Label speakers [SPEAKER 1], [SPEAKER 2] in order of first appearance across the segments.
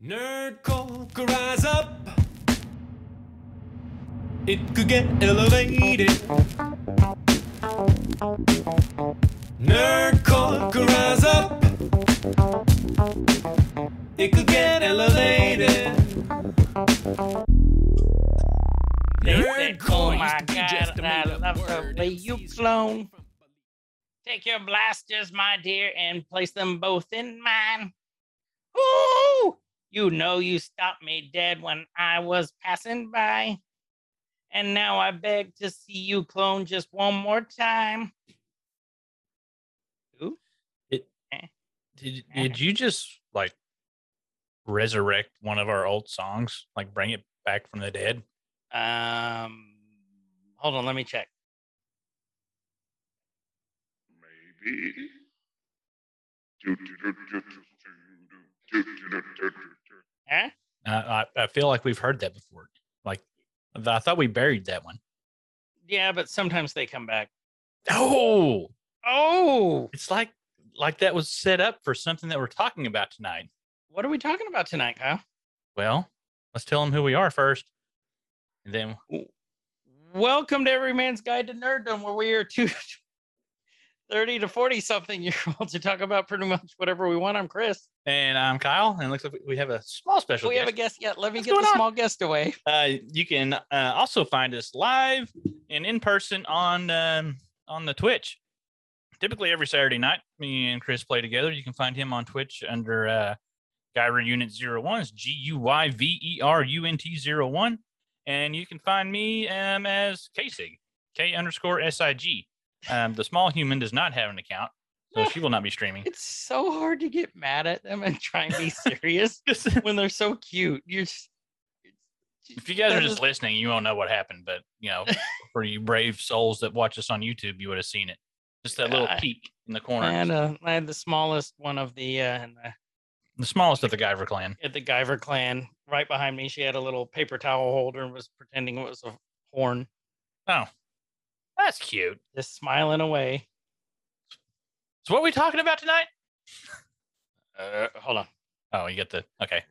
[SPEAKER 1] Nerd could rise up. It could get elevated. Nerd could rise up. It could get elevated.
[SPEAKER 2] Oh my god, I love the way you flown. Take your blasters, my dear, and place them both in mine. Ooh! You know you stopped me dead when I was passing by. And now I beg to see you clone just one more time.
[SPEAKER 3] Did did you just like resurrect one of our old songs? Like bring it back from the dead?
[SPEAKER 2] Um, hold on, let me check.
[SPEAKER 4] Maybe.
[SPEAKER 2] Huh?
[SPEAKER 3] Uh, I I feel like we've heard that before. Like I thought we buried that one.
[SPEAKER 2] Yeah, but sometimes they come back.
[SPEAKER 3] Oh,
[SPEAKER 2] Oh,
[SPEAKER 3] it's like like that was set up for something that we're talking about tonight.
[SPEAKER 2] what are we talking about tonight, Kyle?
[SPEAKER 3] Well, let's tell them who we are first, and then
[SPEAKER 2] Welcome to Every Man's Guide to Nerddom, where we are two 30 to 40 something year old to talk about pretty much whatever we want. I'm Chris.
[SPEAKER 3] and I'm Kyle, and it looks like we have a small special.
[SPEAKER 2] we have a
[SPEAKER 3] guest.
[SPEAKER 2] guest yet. Let me
[SPEAKER 3] What's
[SPEAKER 2] get the
[SPEAKER 3] on?
[SPEAKER 2] small guest away.
[SPEAKER 3] Uh, you can uh, also find us live and in person on um, on the Twitch. Typically every Saturday night, me and Chris play together. You can find him on Twitch under uh, Guyver Unit 01. It's G U Y V E R U N T 01. And you can find me um, as KSIG, K underscore S I G. Um, the small human does not have an account, so she will not be streaming.
[SPEAKER 2] It's so hard to get mad at them and try and be serious when they're so cute. You're just,
[SPEAKER 3] if you guys are just listening, you won't know what happened. But you know, for you brave souls that watch us on YouTube, you would have seen it. Just that little
[SPEAKER 2] Yeah.
[SPEAKER 3] peek in the
[SPEAKER 2] I
[SPEAKER 3] corner.
[SPEAKER 2] had, uh, I had the smallest one of the, uh, in the
[SPEAKER 3] the smallest of the Guyver clan.
[SPEAKER 2] at the Guyver clan. Right behind me, she had a little paper towel holder and was pretending it was a horn,
[SPEAKER 3] Oh, that's cute.
[SPEAKER 2] just smiling away.
[SPEAKER 3] So, what are we talking about tonight?
[SPEAKER 2] Uh, hold on.
[SPEAKER 3] Oh, you get the okay.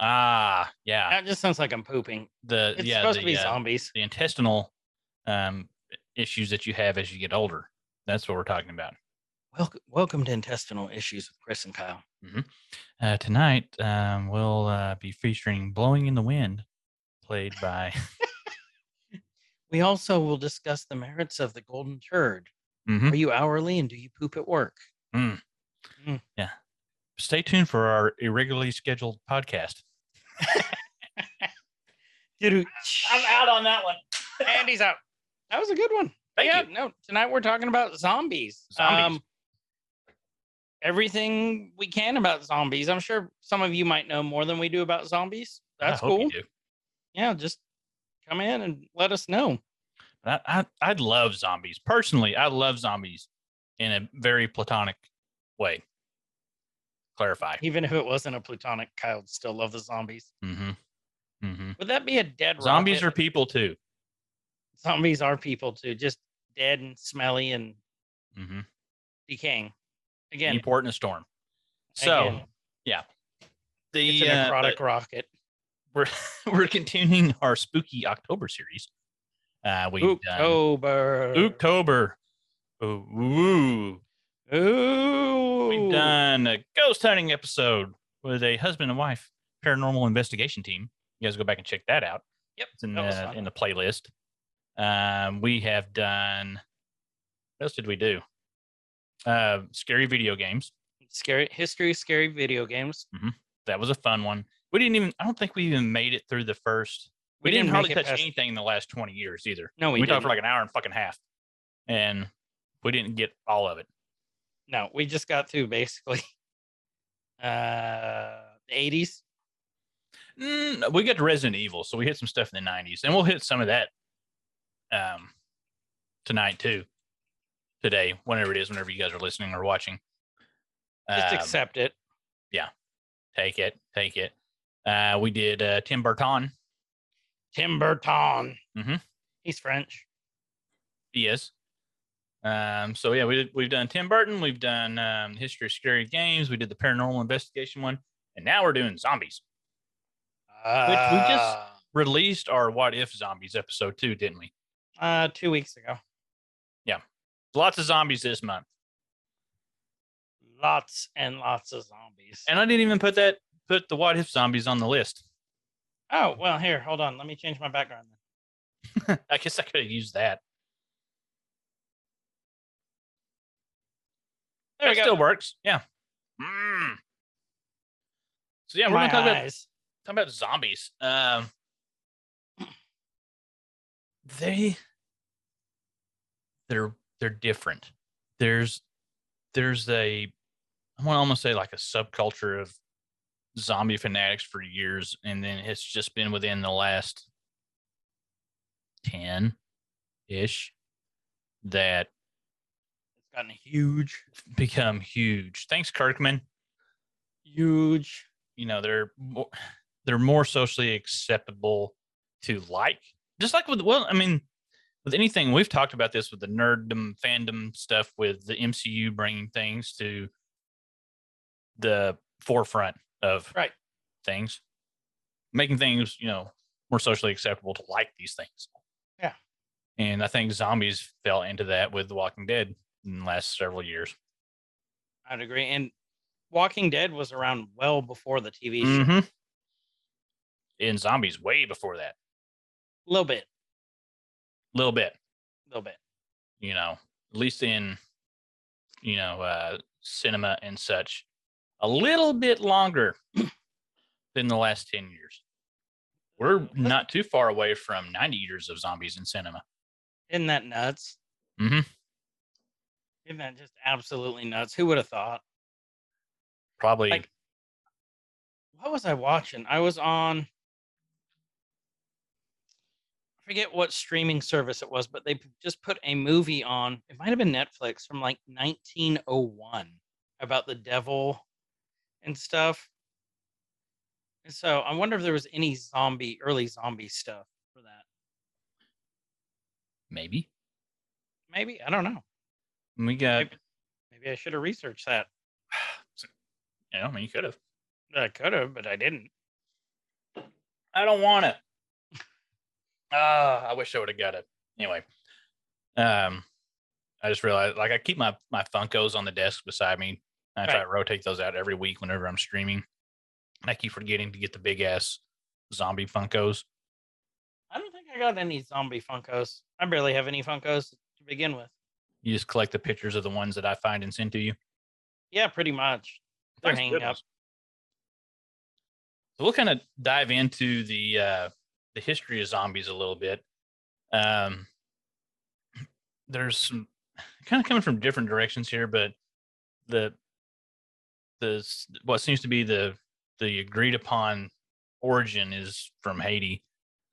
[SPEAKER 3] Ah, yeah.
[SPEAKER 2] That just sounds like I'm pooping.
[SPEAKER 3] The
[SPEAKER 2] It's
[SPEAKER 3] yeah
[SPEAKER 2] supposed
[SPEAKER 3] the,
[SPEAKER 2] to be
[SPEAKER 3] uh,
[SPEAKER 2] zombies.
[SPEAKER 3] the intestinal um, issues that you have as you get older. That's what we're talking about.
[SPEAKER 2] Welcome, welcome to intestinal issues with Chris and Kyle.
[SPEAKER 3] Uh, tonight, um, we'll uh, be featuring "Blowing in the Wind," played by.
[SPEAKER 2] We also will discuss the merits of the golden turd.
[SPEAKER 3] Mhm.
[SPEAKER 2] Are you hourly and do you poop at work? Yeah.
[SPEAKER 3] Stay tuned for our irregularly scheduled podcast.
[SPEAKER 2] Dude, I'm
[SPEAKER 3] out on that one.
[SPEAKER 2] Andy's out. That was a good one.
[SPEAKER 3] Thank
[SPEAKER 2] yeah,
[SPEAKER 3] you.
[SPEAKER 2] no, tonight we're talking about zombies.
[SPEAKER 3] Zombies.
[SPEAKER 2] Everything we can about zombies. I'm sure some of you might know more than we do about zombies. That's cool. Yeah, just come in and let us know.
[SPEAKER 3] But I, I I love zombies personally. I love zombies in a very platonic way. Clarify.
[SPEAKER 2] Even if it wasn't a platonic, Kyle would still love the zombies.
[SPEAKER 3] Mm-hmm. Mm-hmm.
[SPEAKER 2] Would that be a dead
[SPEAKER 3] Zombies are people too.
[SPEAKER 2] zombies are people too, just dead and smelly and
[SPEAKER 3] Mm-hmm.
[SPEAKER 2] decaying. Again,
[SPEAKER 3] port in a storm. So
[SPEAKER 2] again,
[SPEAKER 3] the
[SPEAKER 2] it's a
[SPEAKER 3] uh,
[SPEAKER 2] rocket.
[SPEAKER 3] we're we're continuing our spooky October series. Uh, we
[SPEAKER 2] October.
[SPEAKER 3] October. Ooh,
[SPEAKER 2] Ooh.
[SPEAKER 3] we've done a ghost hunting episode with a husband and wife paranormal investigation team. You guys go back and check that out.
[SPEAKER 2] Yep.
[SPEAKER 3] It's in the in the playlist. Um, we have done. What else did we do? Uh, scary video games.
[SPEAKER 2] Scary history, scary video games.
[SPEAKER 3] That was a fun one. We didn't even. I don't think we even made it through the first. We,
[SPEAKER 2] We
[SPEAKER 3] didn't,
[SPEAKER 2] didn't
[SPEAKER 3] hardly touch
[SPEAKER 2] past-
[SPEAKER 3] anything in the last twenty years either.
[SPEAKER 2] No, we,
[SPEAKER 3] We, talked for like an hour and fucking half, and we didn't get all of it.
[SPEAKER 2] no, we just got through basically uh the 80s.
[SPEAKER 3] Mm, we got to Resident Evil, so we hit some stuff in the '90s, and we'll hit some of that um, tonight too. Today, whenever it is, whenever you guys are listening or watching,
[SPEAKER 2] Just
[SPEAKER 3] Um,
[SPEAKER 2] accept it. Yeah.
[SPEAKER 3] Take it, take it. Uh, we did uh, Tim Burton.
[SPEAKER 2] Tim Burton.
[SPEAKER 3] Mm-hmm.
[SPEAKER 2] He's French.
[SPEAKER 3] He is. Um, so yeah, we we've done Tim Burton, we've done um, History of Scary Games, we did the Paranormal Investigation one, and now we're doing zombies. Which we just-
[SPEAKER 2] Ah.
[SPEAKER 3] Released our What If Zombies episode two, didn't we?
[SPEAKER 2] uh two weeks ago.
[SPEAKER 3] Lots of zombies this month,
[SPEAKER 2] Lots and lots of zombies.
[SPEAKER 3] and I didn't even put that put the What If zombies on the list.
[SPEAKER 2] oh well, here, hold on. Let me change my background. Then.
[SPEAKER 3] I guess I could have used that.
[SPEAKER 2] There
[SPEAKER 3] that still works. Yeah. Mm. So yeah, we're
[SPEAKER 2] my
[SPEAKER 3] gonna talk about talk about zombies. Um, they they're they're different. There's there's a I want to almost say like a subculture of zombie fanatics for years, and then it's just been within the last ten ish that
[SPEAKER 2] It's gotten huge,
[SPEAKER 3] become huge. Thanks, Kirkman.
[SPEAKER 2] huge.
[SPEAKER 3] you know they're more, they're more socially acceptable to like just like with well i mean with anything we've talked about this with the nerddom fandom stuff with the mcu bringing things to the forefront of
[SPEAKER 2] Right.
[SPEAKER 3] things making things you know more socially acceptable to like these things
[SPEAKER 2] Yeah.
[SPEAKER 3] and i think zombies fell into that with the walking dead in the last several years
[SPEAKER 2] I'd agree. And Walking Dead was around well before the TV show.
[SPEAKER 3] Mhm. and zombies way before that
[SPEAKER 2] A little bit,
[SPEAKER 3] little bit
[SPEAKER 2] a little bit.
[SPEAKER 3] you know, at least in, you know, uh, cinema and such, a little bit longer than the last 10 years. We're not too far away from 90 years of zombies in cinema.
[SPEAKER 2] Isn't that nuts?
[SPEAKER 3] Mm Mhm.
[SPEAKER 2] Isn't that just absolutely nuts? Who would have thought?
[SPEAKER 3] Probably,
[SPEAKER 2] Like- What was I watching? I was on. I forget what streaming service it was, but they just put a movie on. It might have been Netflix from like 1901 about the devil and stuff. And so I wonder if there was any zombie, early zombie stuff for that.
[SPEAKER 3] maybe.
[SPEAKER 2] Maybe I don't know.
[SPEAKER 3] We got,
[SPEAKER 2] Maybe, maybe I should have researched that.
[SPEAKER 3] know, I mean, you could have.
[SPEAKER 2] I could have, but I didn't.
[SPEAKER 3] I don't want it. Ah, I wish I would have got it. Anyway, um, I just realized like I keep my my Funkos on the desk beside me. I try
[SPEAKER 2] Right.
[SPEAKER 3] to rotate those out every week whenever I'm streaming. And I keep forgetting to get the big ass zombie Funkos.
[SPEAKER 2] I don't think I got any zombie Funkos. I barely have any Funkos to begin with.
[SPEAKER 3] You just collect the pictures of the ones that I find and send to you.
[SPEAKER 2] Yeah, pretty much. They're
[SPEAKER 3] Thanks,
[SPEAKER 2] hanging up.
[SPEAKER 3] So we'll kind of dive into the uh, the history of zombies a little bit. Um, there's some kind of coming from different directions here, but the the what seems to be the the agreed upon origin is from Haiti,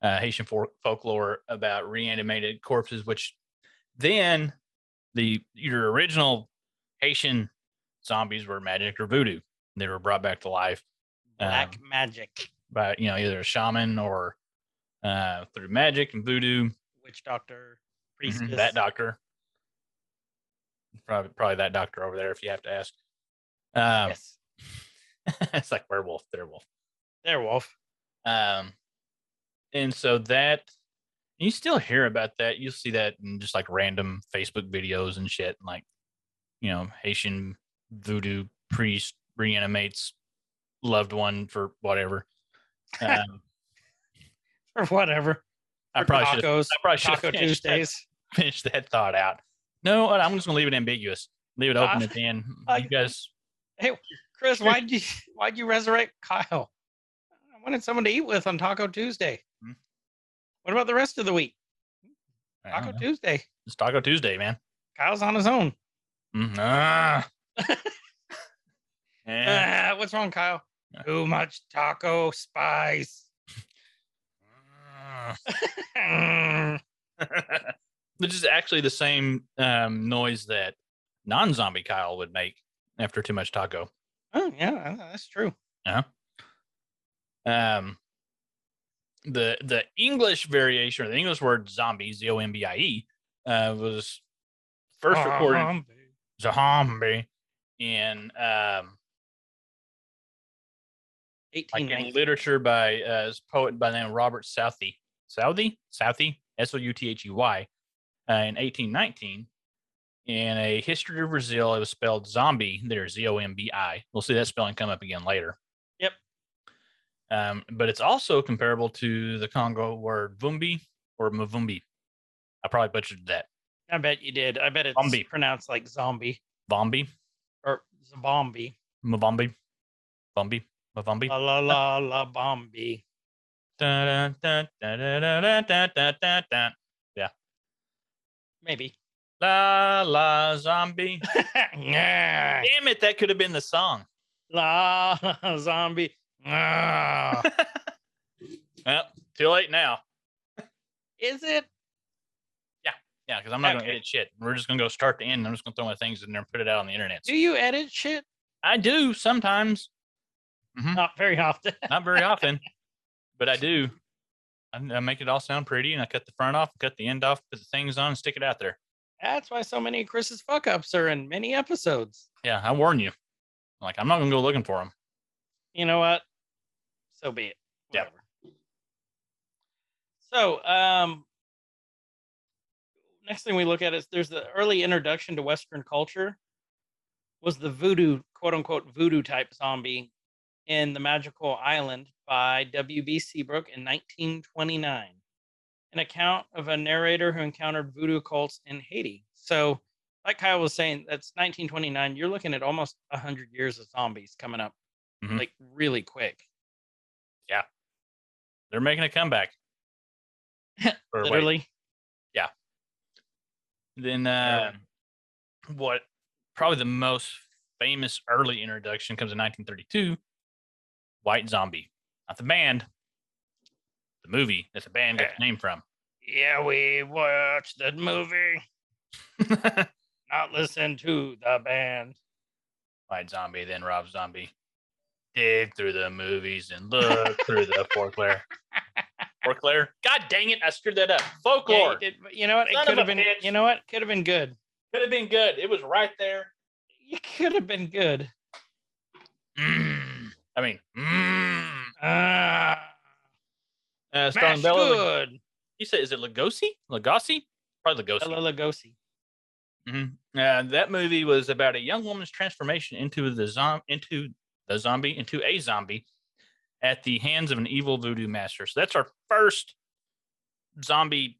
[SPEAKER 3] uh, Haitian folklore about reanimated corpses, which then the your original Haitian zombies were magic or voodoo. They were brought back to life
[SPEAKER 2] Black
[SPEAKER 3] Um,
[SPEAKER 2] magic,
[SPEAKER 3] by you know either a shaman or uh, through magic and voodoo.
[SPEAKER 2] witch doctor,
[SPEAKER 3] Mhm. That doctor, probably probably that doctor over there if you have to ask. Um,
[SPEAKER 2] Yes,
[SPEAKER 3] it's like werewolf, werewolf.
[SPEAKER 2] there, Wolf.
[SPEAKER 3] Um, and so that you still hear about that. You'll see that in just like random Facebook videos and shit, and like you know Haitian voodoo priest reanimates loved one for whatever. Um,
[SPEAKER 2] Or whatever.
[SPEAKER 3] I probably should.
[SPEAKER 2] tacos,
[SPEAKER 3] I probably should
[SPEAKER 2] Taco Tuesdays.
[SPEAKER 3] finish that thought out. No, I'm just gonna leave it ambiguous. Leave it open
[SPEAKER 2] Uh,
[SPEAKER 3] at the end. You guys,
[SPEAKER 2] Hey, Chris, why'd you why'd you resurrect Kyle? I wanted someone to eat with on Taco Tuesday.
[SPEAKER 3] Hmm.
[SPEAKER 2] What about the rest of the week? Taco. Tuesday.
[SPEAKER 3] it's Taco Tuesday, man.
[SPEAKER 2] Kyle's on his own.
[SPEAKER 3] Mm, ah. Eh,
[SPEAKER 2] Ah, what's wrong, Kyle? Too much taco spice.
[SPEAKER 3] Which is actually the same um, noise that non-zombie Kyle would make after too much taco.
[SPEAKER 2] oh yeah, that's true. Yeah.
[SPEAKER 3] Um, the the English variation or the English word zombie, Z O M B I E, uh, was first recorded
[SPEAKER 2] Zombie.
[SPEAKER 3] zombie in um, like in
[SPEAKER 2] 1890.
[SPEAKER 3] literature by uh, this poet by the name of Robert Southey. Southey? Southey? S O U T H E Y. Uh, in 1819. In a history of Brazil, it was spelled zombie. There, Z O M B I. We'll see that spelling come up again later.
[SPEAKER 2] Yep.
[SPEAKER 3] Um, but it's also comparable to the Congo word vumbi or mavumbi. I probably butchered that.
[SPEAKER 2] I bet you did. I bet it's
[SPEAKER 3] Zombie.
[SPEAKER 2] pronounced like zombie
[SPEAKER 3] Vombi,
[SPEAKER 2] or zombie.
[SPEAKER 3] mavumbi, vumbi, mavumbi.
[SPEAKER 2] La la la la bombi.
[SPEAKER 3] Dun, dun, dun, dun, dun, dun, dun, dun, dun, dun.
[SPEAKER 2] Maybe.
[SPEAKER 3] La la zombie.
[SPEAKER 2] Nah.
[SPEAKER 3] Damn it, that could have been the song.
[SPEAKER 2] la la zombie.
[SPEAKER 3] Well, too late now.
[SPEAKER 2] Is it?
[SPEAKER 3] Yeah, yeah, because I'm not gonna edit shit. We're just going to go start to end. I'm just going to throw my things in there and put it out on the internet.
[SPEAKER 2] Do you edit shit?
[SPEAKER 3] I do sometimes,
[SPEAKER 2] Not very often.
[SPEAKER 3] not very often, but I do. I, I make it all sound pretty, and I cut the front off, cut the end off, put the things on, and stick it out there.
[SPEAKER 2] That's why so many of Chris's fuck ups are in many episodes.
[SPEAKER 3] Yeah, I warn you. Like I'm not going to go looking for them.
[SPEAKER 2] You know what? So be it.
[SPEAKER 3] Yep.
[SPEAKER 2] Whatever. So, um, next thing we look at is there's the early introduction to Western culture was the voodoo, quote unquote, voodoo type zombie in the magical island by W.B. Seabrook in 1929. An account of a narrator who encountered voodoo cults in Haiti. So, like Kyle was saying, that's 1929. You're looking at almost 100 years of zombies coming up,
[SPEAKER 3] Mhm.
[SPEAKER 2] like really quick. Yeah.
[SPEAKER 3] They're making a comeback. Or wait,
[SPEAKER 2] Literally.
[SPEAKER 3] Then
[SPEAKER 2] Yeah.
[SPEAKER 3] uh, what probably the most famous early introduction comes in 1932 White Zombie. Not the band, the movie that the band got the name from.
[SPEAKER 2] Yeah, we watched the movie, not listen to the band.
[SPEAKER 3] White Zombie, then Rob Zombie. Dig through the movies and look through the folklore. Folklore? God dang it, I screwed that up. Folklore.
[SPEAKER 2] you, did, but you know what? It could have been.
[SPEAKER 3] bitch.
[SPEAKER 2] You know what? Could have been good.
[SPEAKER 3] Could have been good. It was right there.
[SPEAKER 2] You could have been good.
[SPEAKER 3] Mm. I mean, mm.
[SPEAKER 2] Ah,
[SPEAKER 3] uh, starring
[SPEAKER 2] smash
[SPEAKER 3] Bella. Lug-
[SPEAKER 2] good.
[SPEAKER 3] you said, is it Lugosi? Lugosi? Probably Lugosi.
[SPEAKER 2] Bela Lugosi.
[SPEAKER 3] Mhm. Uh, that movie was about a young woman's transformation into the zom- into the zombie into a zombie at the hands of an evil voodoo master. So that's our first zombie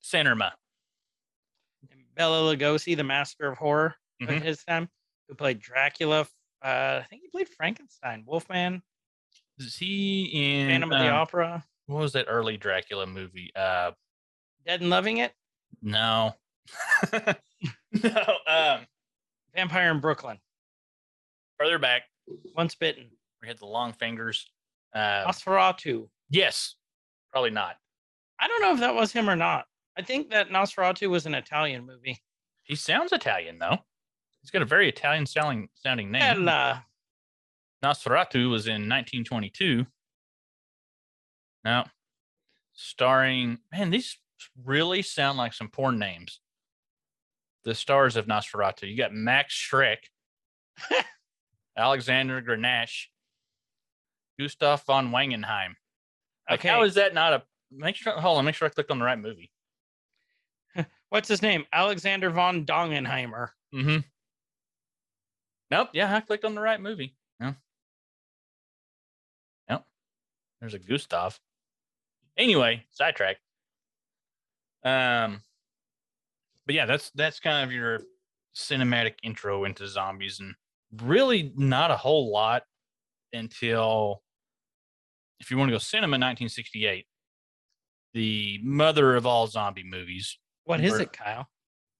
[SPEAKER 3] cinema.
[SPEAKER 2] Bela Lugosi, the master of horror
[SPEAKER 3] Mhm.
[SPEAKER 2] of his time, who played Dracula. Uh, I think he played Frankenstein, Wolfman,
[SPEAKER 3] Is he in
[SPEAKER 2] Phantom of the
[SPEAKER 3] um,
[SPEAKER 2] Opera,
[SPEAKER 3] What was that early Dracula movie? Uh,
[SPEAKER 2] Dead and Loving It,
[SPEAKER 3] no, no. Um,
[SPEAKER 2] Vampire in Brooklyn,
[SPEAKER 3] further back,
[SPEAKER 2] Once Bitten,
[SPEAKER 3] we had the long fingers. Uh,
[SPEAKER 2] Nosferatu.
[SPEAKER 3] yes, probably not.
[SPEAKER 2] I don't know if that was him or not. I think that Nosferatu was an Italian movie.
[SPEAKER 3] He sounds Italian though. He's got a very Italian sounding sounding name.
[SPEAKER 2] Uh,
[SPEAKER 3] Nosferatu was in 1922. Now, starring man, these really sound like some porn names. The stars of Nosferatu. You got Max Schreck, Alexander Granach, Gustav von Wangenheim. Like,
[SPEAKER 2] Okay.
[SPEAKER 3] is that not a? Make sure. Hold on. Make sure I clicked on the right movie.
[SPEAKER 2] what's his name? Alexander von Dongenheimer.
[SPEAKER 3] Mm-hmm. Nope. Yeah, I clicked on the right movie. No. Nope. There's a Gustav. Anyway, sidetrack. Um, but yeah, that's that's kind of your cinematic intro into zombies, and really not a whole lot until if you want to go cinema, 1968, the mother of all zombie movies.
[SPEAKER 2] What is it, Kyle?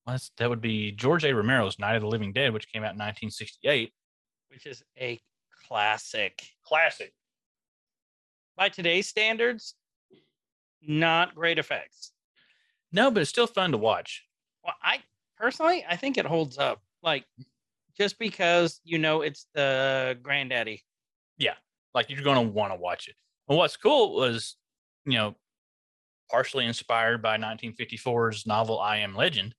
[SPEAKER 3] That's, that would be George A. Romero's Night of the Living Dead, which came out in 1968.
[SPEAKER 2] Which is a classic.
[SPEAKER 3] Classic.
[SPEAKER 2] By today's standards, not great effects.
[SPEAKER 3] No, but it's still fun to watch.
[SPEAKER 2] Well, I personally, I think it holds up. Like, just because you know it's the granddaddy.
[SPEAKER 3] Yeah, like you're going to want to watch it. And what's cool was, you know, partially inspired by 1954's novel I Am Legend.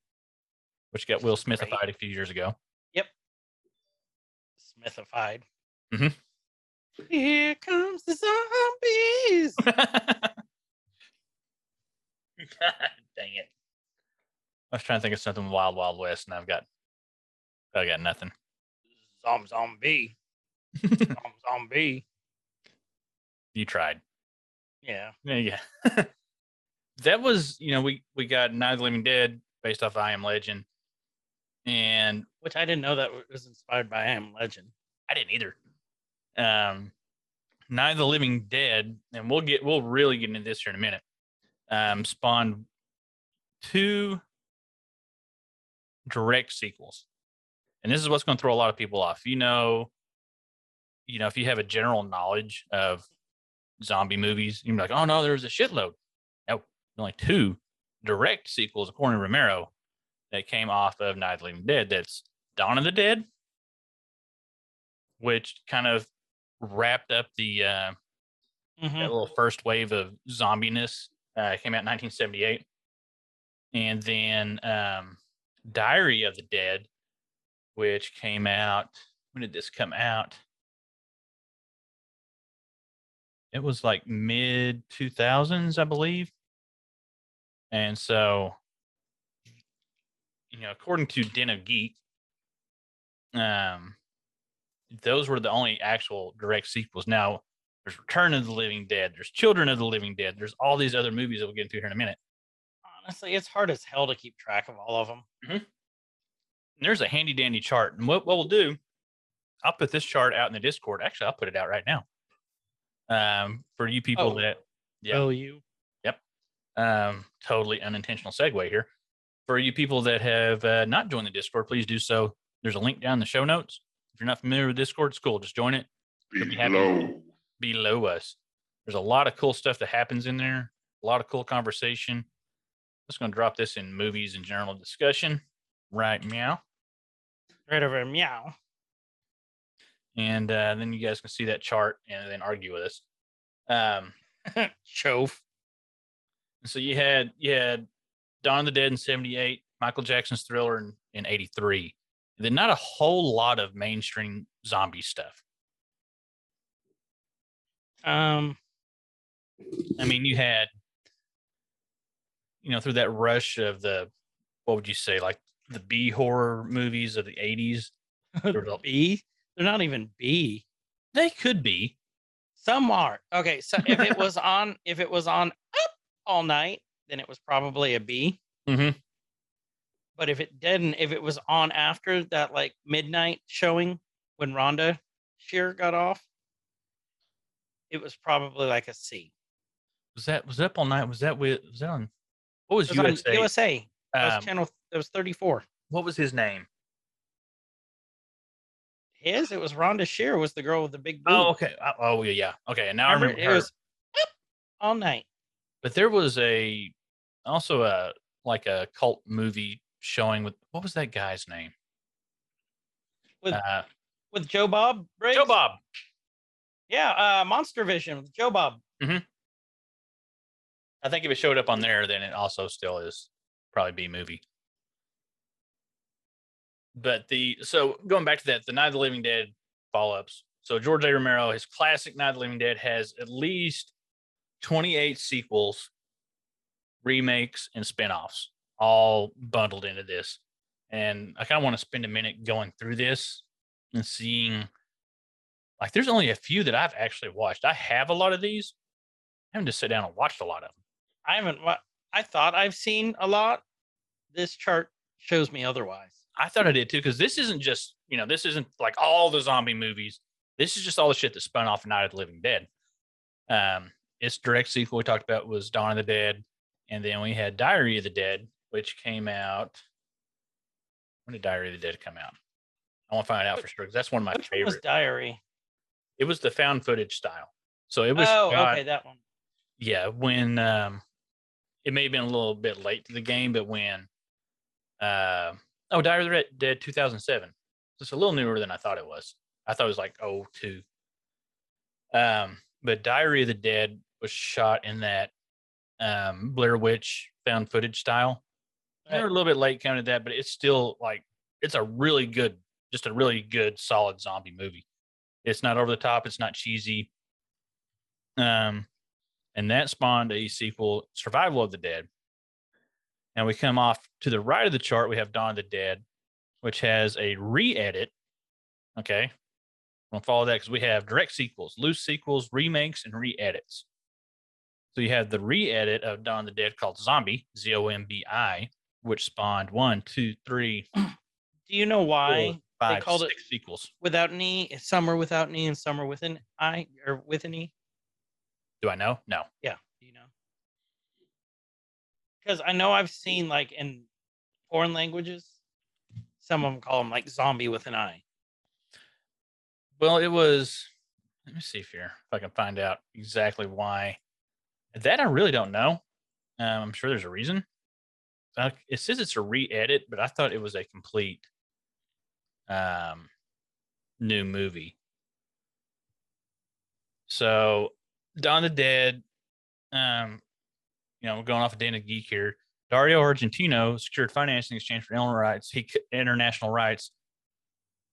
[SPEAKER 3] Which got Will Smithified a few years ago. Yep.
[SPEAKER 2] Smithified.
[SPEAKER 3] Mhm.
[SPEAKER 2] Here comes the zombies.
[SPEAKER 3] God dang it! I was trying to think of something Wild Wild West, and I've got, I got nothing.
[SPEAKER 2] Zom zombie. Zom zombie.
[SPEAKER 3] You tried.
[SPEAKER 2] Yeah.
[SPEAKER 3] Yeah, yeah. that was, you know, we we got Night of the Living Dead based off I Am Legend, and
[SPEAKER 2] Which I didn't know that was inspired by I Am Legend.
[SPEAKER 3] I didn't either. Um, Night of the Living Dead, and we'll get we'll really get into this here in a minute. Um, spawned two direct sequels, and this is what's going to throw a lot of people off. You know, you know, if you have a general knowledge of zombie movies, you're like, oh no, there's a shitload. No, only two direct sequels, according to Romero, that came off of Night of the Living Dead. That's Dawn of the Dead, which kind of wrapped up the uh,
[SPEAKER 2] Mhm.
[SPEAKER 3] that little first wave of zombiness. Uh, came out in 1978, and then um, Diary of the Dead, which came out. When did this come out? It was like mid 2000s, I believe. And so, you know, according to Den of Geek, um, those were the only actual direct sequels. Now, there's Return of the Living Dead, there's Children of the Living Dead, there's all these other movies that we'll get into here in a minute.
[SPEAKER 2] Honestly, it's hard as hell to keep track of all of them.
[SPEAKER 3] And there's a handy dandy chart. And what, what we'll do, I'll put this chart out in the Discord. Actually, I'll put it out right now. Um, for you people
[SPEAKER 2] Oh.
[SPEAKER 3] that Yeah.
[SPEAKER 2] Will you? Yep.
[SPEAKER 3] Um, totally unintentional segue here. For you people that have uh, not joined the Discord, please do so. There's a link down in the show notes. If you're not familiar with Discord, it's cool. Just join it You'll be happy.
[SPEAKER 4] Below.
[SPEAKER 3] below us. There's a lot of cool stuff that happens in there, a lot of cool conversation. Just going to drop this in movies and general discussion right meow.
[SPEAKER 2] Right over meow.
[SPEAKER 3] And uh, then you guys can see that chart and then argue with us. Um,
[SPEAKER 2] Chove.
[SPEAKER 3] so you had you had Dawn of the Dead in 78, Michael Jackson's Thriller in, in 83. And then not a whole lot of mainstream zombie stuff.
[SPEAKER 2] Um,
[SPEAKER 3] I mean, you had, you know, through that rush of the, what would you say, like the B horror movies of the 80s. There was.
[SPEAKER 2] They're not even B.
[SPEAKER 3] They could be.
[SPEAKER 2] Some are. Okay, so if it was on if it was on up all night, then it was probably a B.
[SPEAKER 3] Mhm.
[SPEAKER 2] But if it didn't, if it was on after that like midnight showing when Rhonda Shear got off, it was probably like a C.
[SPEAKER 3] Was that was that up all night? Was that with was that on what was,
[SPEAKER 2] was
[SPEAKER 3] USA?
[SPEAKER 2] USA. That was
[SPEAKER 3] Um,
[SPEAKER 2] channel that was 34.
[SPEAKER 3] what was his name?
[SPEAKER 2] His, it was Rhonda Shear was the girl with the big boob.
[SPEAKER 3] Oh, okay. Uh, Oh, yeah, yeah. Okay, and now I
[SPEAKER 2] Remember,
[SPEAKER 3] remember
[SPEAKER 2] it was all night.
[SPEAKER 3] But there was a also a like a cult movie showing with what was that guy's name?
[SPEAKER 2] With
[SPEAKER 3] uh,
[SPEAKER 2] with Joe Bob Briggs.
[SPEAKER 3] Joe Bob.
[SPEAKER 2] Yeah, uh Monster Vision with Joe Bob.
[SPEAKER 3] I think if it showed up on there, then it also still is probably B movie. But the so going back to that, the Night of the Living Dead follow ups. So George A. Romero, his classic Night of the Living Dead has at least 28 sequels, remakes, and spin-offs all bundled into this. And I kind of want to spend a minute going through this and seeing like there's only a few that I've actually watched. I have a lot of these. I haven't just sat down and watched a lot of them.
[SPEAKER 2] I haven't I thought I've seen a lot. This chart shows me otherwise.
[SPEAKER 3] I thought I did too, because this isn't just, you know, this isn't like all the zombie movies. This is just all the shit that spun off Night of the Living Dead. Um, its direct sequel we talked about was Dawn of the Dead. And then we had Diary of the Dead, which came out. When did Diary of the Dead come out? I want to find out for sure because that's one of my
[SPEAKER 2] Which
[SPEAKER 3] favorite.
[SPEAKER 2] was Diary?
[SPEAKER 3] it was the found footage style. So it was
[SPEAKER 2] Oh,
[SPEAKER 3] shot-
[SPEAKER 2] okay, that one.
[SPEAKER 3] yeah when um it may have been a little bit late to the game but when uh oh diary of the dead 2007 it's a little newer than i thought it was i thought it was like oh two um but diary of the dead was shot in that um blair witch found footage style They're a little bit late coming to that, but it's still like it's a really good, just a really good, solid zombie movie. It's not over the top. It's not cheesy. Um, and that spawned a sequel, Survival of the Dead. And we come off to the right of the chart. We have Dawn of the Dead, which has a re-edit. Okay, we'll follow that because we have direct sequels, loose sequels, remakes, and re-edits. So you have the re-edit of Dawn of the Dead called Zombie, Z O M B I, which spawned one, two, three,
[SPEAKER 2] Do you know why
[SPEAKER 3] four, five,
[SPEAKER 2] called it-
[SPEAKER 3] six sequels.
[SPEAKER 2] without an E, some are without an E and some are with an I or with an E?
[SPEAKER 3] Do I know? No.
[SPEAKER 2] Yeah, do you know? Because I know I've seen like in foreign languages, some of them call them like zombie with an I.
[SPEAKER 3] Well, it was. Let me see if here if I can find out exactly why. That I really don't know. Um, I'm sure there's a reason. Uh, It says it's a re-edit, but I thought it was a complete um, new movie. So, Dawn of the Dead. Um, you know, we're going off of Den of Geek here. Dario Argentino secured financing in exchange for rights. He international rights.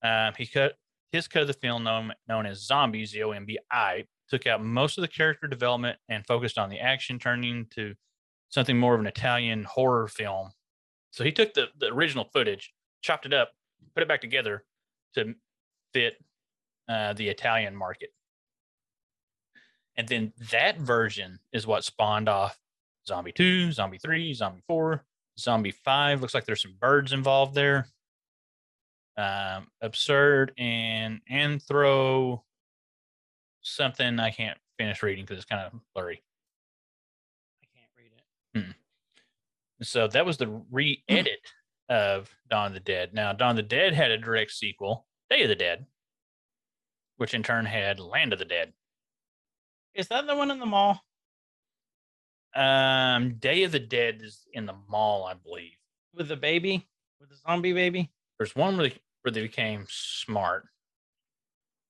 [SPEAKER 3] Um, he cut his cut of the film, known known as Zombie Z O M B I, took out most of the character development and focused on the action, turning to something more of an Italian horror film. So he took the, the original footage, chopped it up, put it back together to fit uh, the Italian market. And then that version is what spawned off Zombie 2, Zombie 3, Zombie 4, Zombie 5. Looks like there's some birds involved there. Um, absurd and anthro something I can't finish reading because it's kind of blurry.
[SPEAKER 2] I can't read it.
[SPEAKER 3] So that was the re-edit of Dawn of the Dead. Now, Dawn of the Dead had a direct sequel, Day of the Dead, which in turn had Land of the Dead.
[SPEAKER 2] Is that the one in the mall?
[SPEAKER 3] Um, Day of the Dead is in the mall, I believe.
[SPEAKER 2] with the baby, with the zombie baby.
[SPEAKER 3] There's one where they, where they became smart,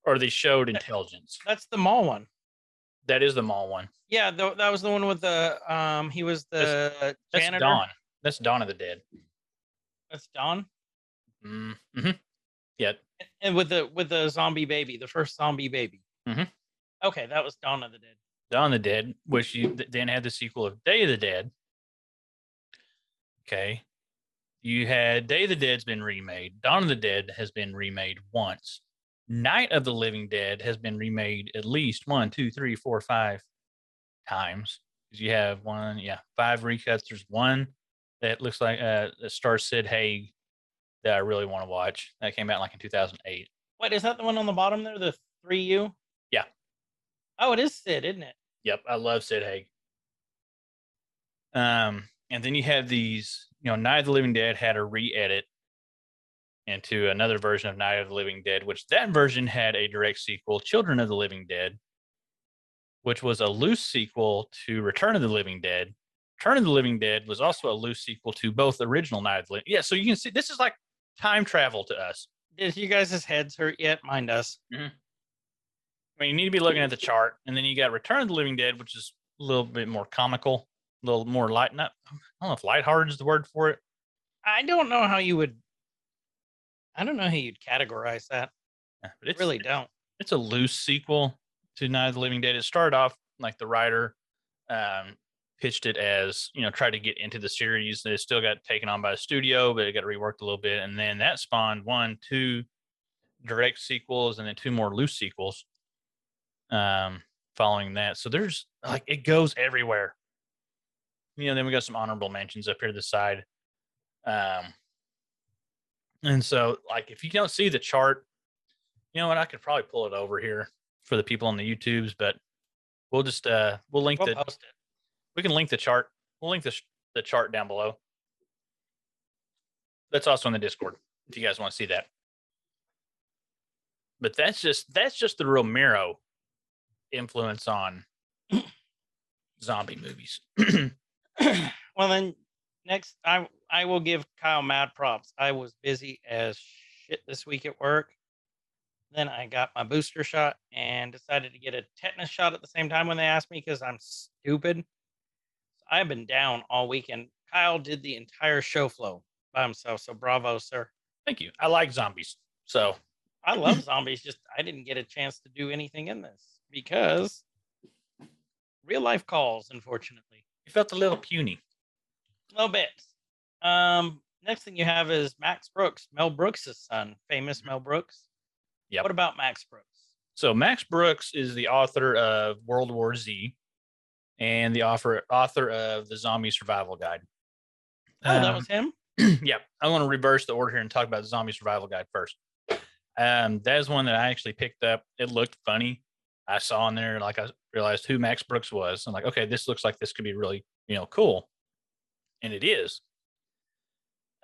[SPEAKER 3] or they showed intelligence.
[SPEAKER 2] That's the mall one.
[SPEAKER 3] That is the mall one.
[SPEAKER 2] Yeah, th- that was the one with the um. He was the
[SPEAKER 3] That's
[SPEAKER 2] janitor.
[SPEAKER 3] Dawn. That's Dawn of the Dead.
[SPEAKER 2] That's Dawn.
[SPEAKER 3] Mm-hmm. Yeah,
[SPEAKER 2] And with the with the zombie baby, the first zombie baby.
[SPEAKER 3] Mm-hmm.
[SPEAKER 2] Okay, that was Dawn of the Dead.
[SPEAKER 3] Dawn of the Dead, which you th- then had the sequel of Day of the Dead. Okay. You had Day of the Dead's been remade. Dawn of the Dead has been remade once. Night of the Living Dead has been remade at least one, two, three, four, five times. 'Cause You have one, yeah, five recuts. There's one that looks like uh, that stars Sid Haig that I really want to watch. That came out like in 2008.
[SPEAKER 2] What is that? The one on the bottom there, the three U.
[SPEAKER 3] Yeah.
[SPEAKER 2] Oh, it is Sid, isn't it?
[SPEAKER 3] Yep, I love Sid Haig. Um, and then you have these, you know, Night of the Living Dead had a re-edit into another version of Night of the Living Dead, which that version had a direct sequel, Children of the Living Dead, which was a loose sequel to Return of the Living Dead. Return of the Living Dead was also a loose sequel to both the original Night of the Living. Yeah, so you can see this is like time travel to us.
[SPEAKER 2] Did you guys' heads hurt yet? Mine does. Mm-hmm.
[SPEAKER 3] I mean, you need to be looking at the chart, and then you got Return of the Living Dead, which is a little bit more comical, a little more light. Not, I don't know if lighthearted is the word for it.
[SPEAKER 2] I don't know how you would. I don't know how you'd categorize that.
[SPEAKER 3] Yeah, But it's
[SPEAKER 2] really don't.
[SPEAKER 3] it's a loose sequel to Night of the Living Dead. It started off like the writer um, pitched it as you know tried to get into the series. It still got taken on by the studio, but it got reworked a little bit, and then that spawned one, two direct sequels, and then two more loose sequels. Um, following that, so there's like it goes everywhere. You know, then we got some honorable mentions up here to the side. Um, and so like if you don't see the chart, you know what, I could probably pull it over here for the people on the YouTubes, but we'll just uh we'll link
[SPEAKER 2] We'll
[SPEAKER 3] the
[SPEAKER 2] post it.
[SPEAKER 3] we can link the chart. We'll link the sh- the chart down below. That's also in the Discord if you guys want to see that. But that's just that's just the Romero influence on zombie movies.
[SPEAKER 2] well then next I I will give Kyle mad props. I was busy as shit this week at work. Then I got my booster shot and decided to get a tetanus shot at the same time when they asked me because I'm stupid. I've been down all weekend Kyle did the entire show flow by himself. So bravo, sir.
[SPEAKER 3] Thank you. I like zombies. So
[SPEAKER 2] I love zombies. Just I didn't get a chance to do anything in this because real life calls, unfortunately.
[SPEAKER 3] you felt a little puny.
[SPEAKER 2] A little bit. Um, next thing you have is Max Brooks, Mel Brooks' son, famous Mel Brooks.
[SPEAKER 3] Yep.
[SPEAKER 2] What about Max Brooks?
[SPEAKER 3] So Max Brooks is the author of World War Z and the author author of the Zombie Survival Guide.
[SPEAKER 2] Oh, that
[SPEAKER 3] Um,
[SPEAKER 2] was him.
[SPEAKER 3] yeah, I want to reverse the order here and talk about the Zombie Survival Guide first. Um, that is one that I actually picked up. It looked funny. I saw in there, like I realized who Max Brooks was. I'm like, okay, this looks like this could be really, you know, cool, and it is.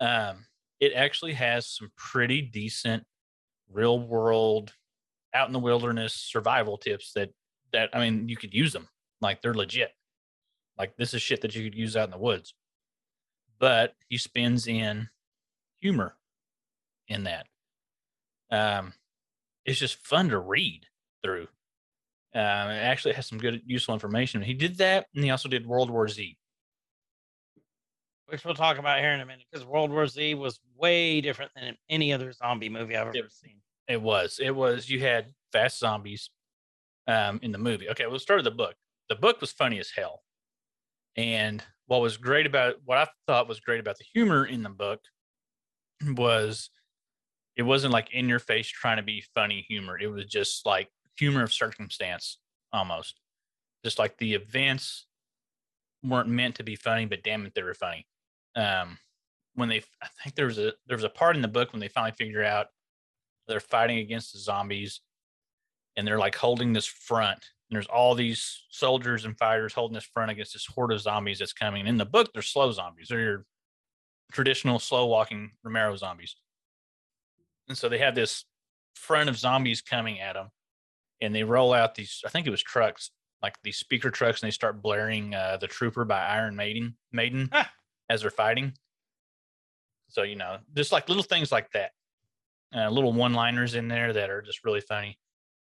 [SPEAKER 3] Um, it actually has some pretty decent real world, out in the wilderness survival tips that that I mean, you could use them. Like they're legit. Like this is shit that you could use out in the woods but he spins in humor in that. Um, it's just fun to read through. Um, it actually has some good, useful information. He did that, and he also did World War Z.
[SPEAKER 2] which we'll talk about here in a minute, because World War Z was way different than any other zombie movie I've ever
[SPEAKER 3] Yep.
[SPEAKER 2] seen.
[SPEAKER 3] It was, it was. You had fast zombies um, in the movie. Okay, we'll start with the book. The book was funny as hell, and what was great about what I thought was great about the humor in the book was it wasn't like in your face trying to be funny humor. It was just like humor of circumstance almost. Just like the events weren't meant to be funny, but damn it, they were funny. Um, when they, I think there was a there was a part in the book when they finally figure out they're fighting against the zombies, and they're like holding this front. And there's all these soldiers and fighters holding this front against this horde of zombies that's coming. and In the book, they're slow zombies. They're your traditional slow walking Romero zombies. And so they have this front of zombies coming at them, and they roll out these. I think it was trucks, like these speaker trucks, and they start blaring uh, "The Trooper" by Iron Maiden, Maiden,
[SPEAKER 2] Ah.
[SPEAKER 3] As they're fighting. So you know, just like little things like that, uh, little one-liners in there that are just really funny.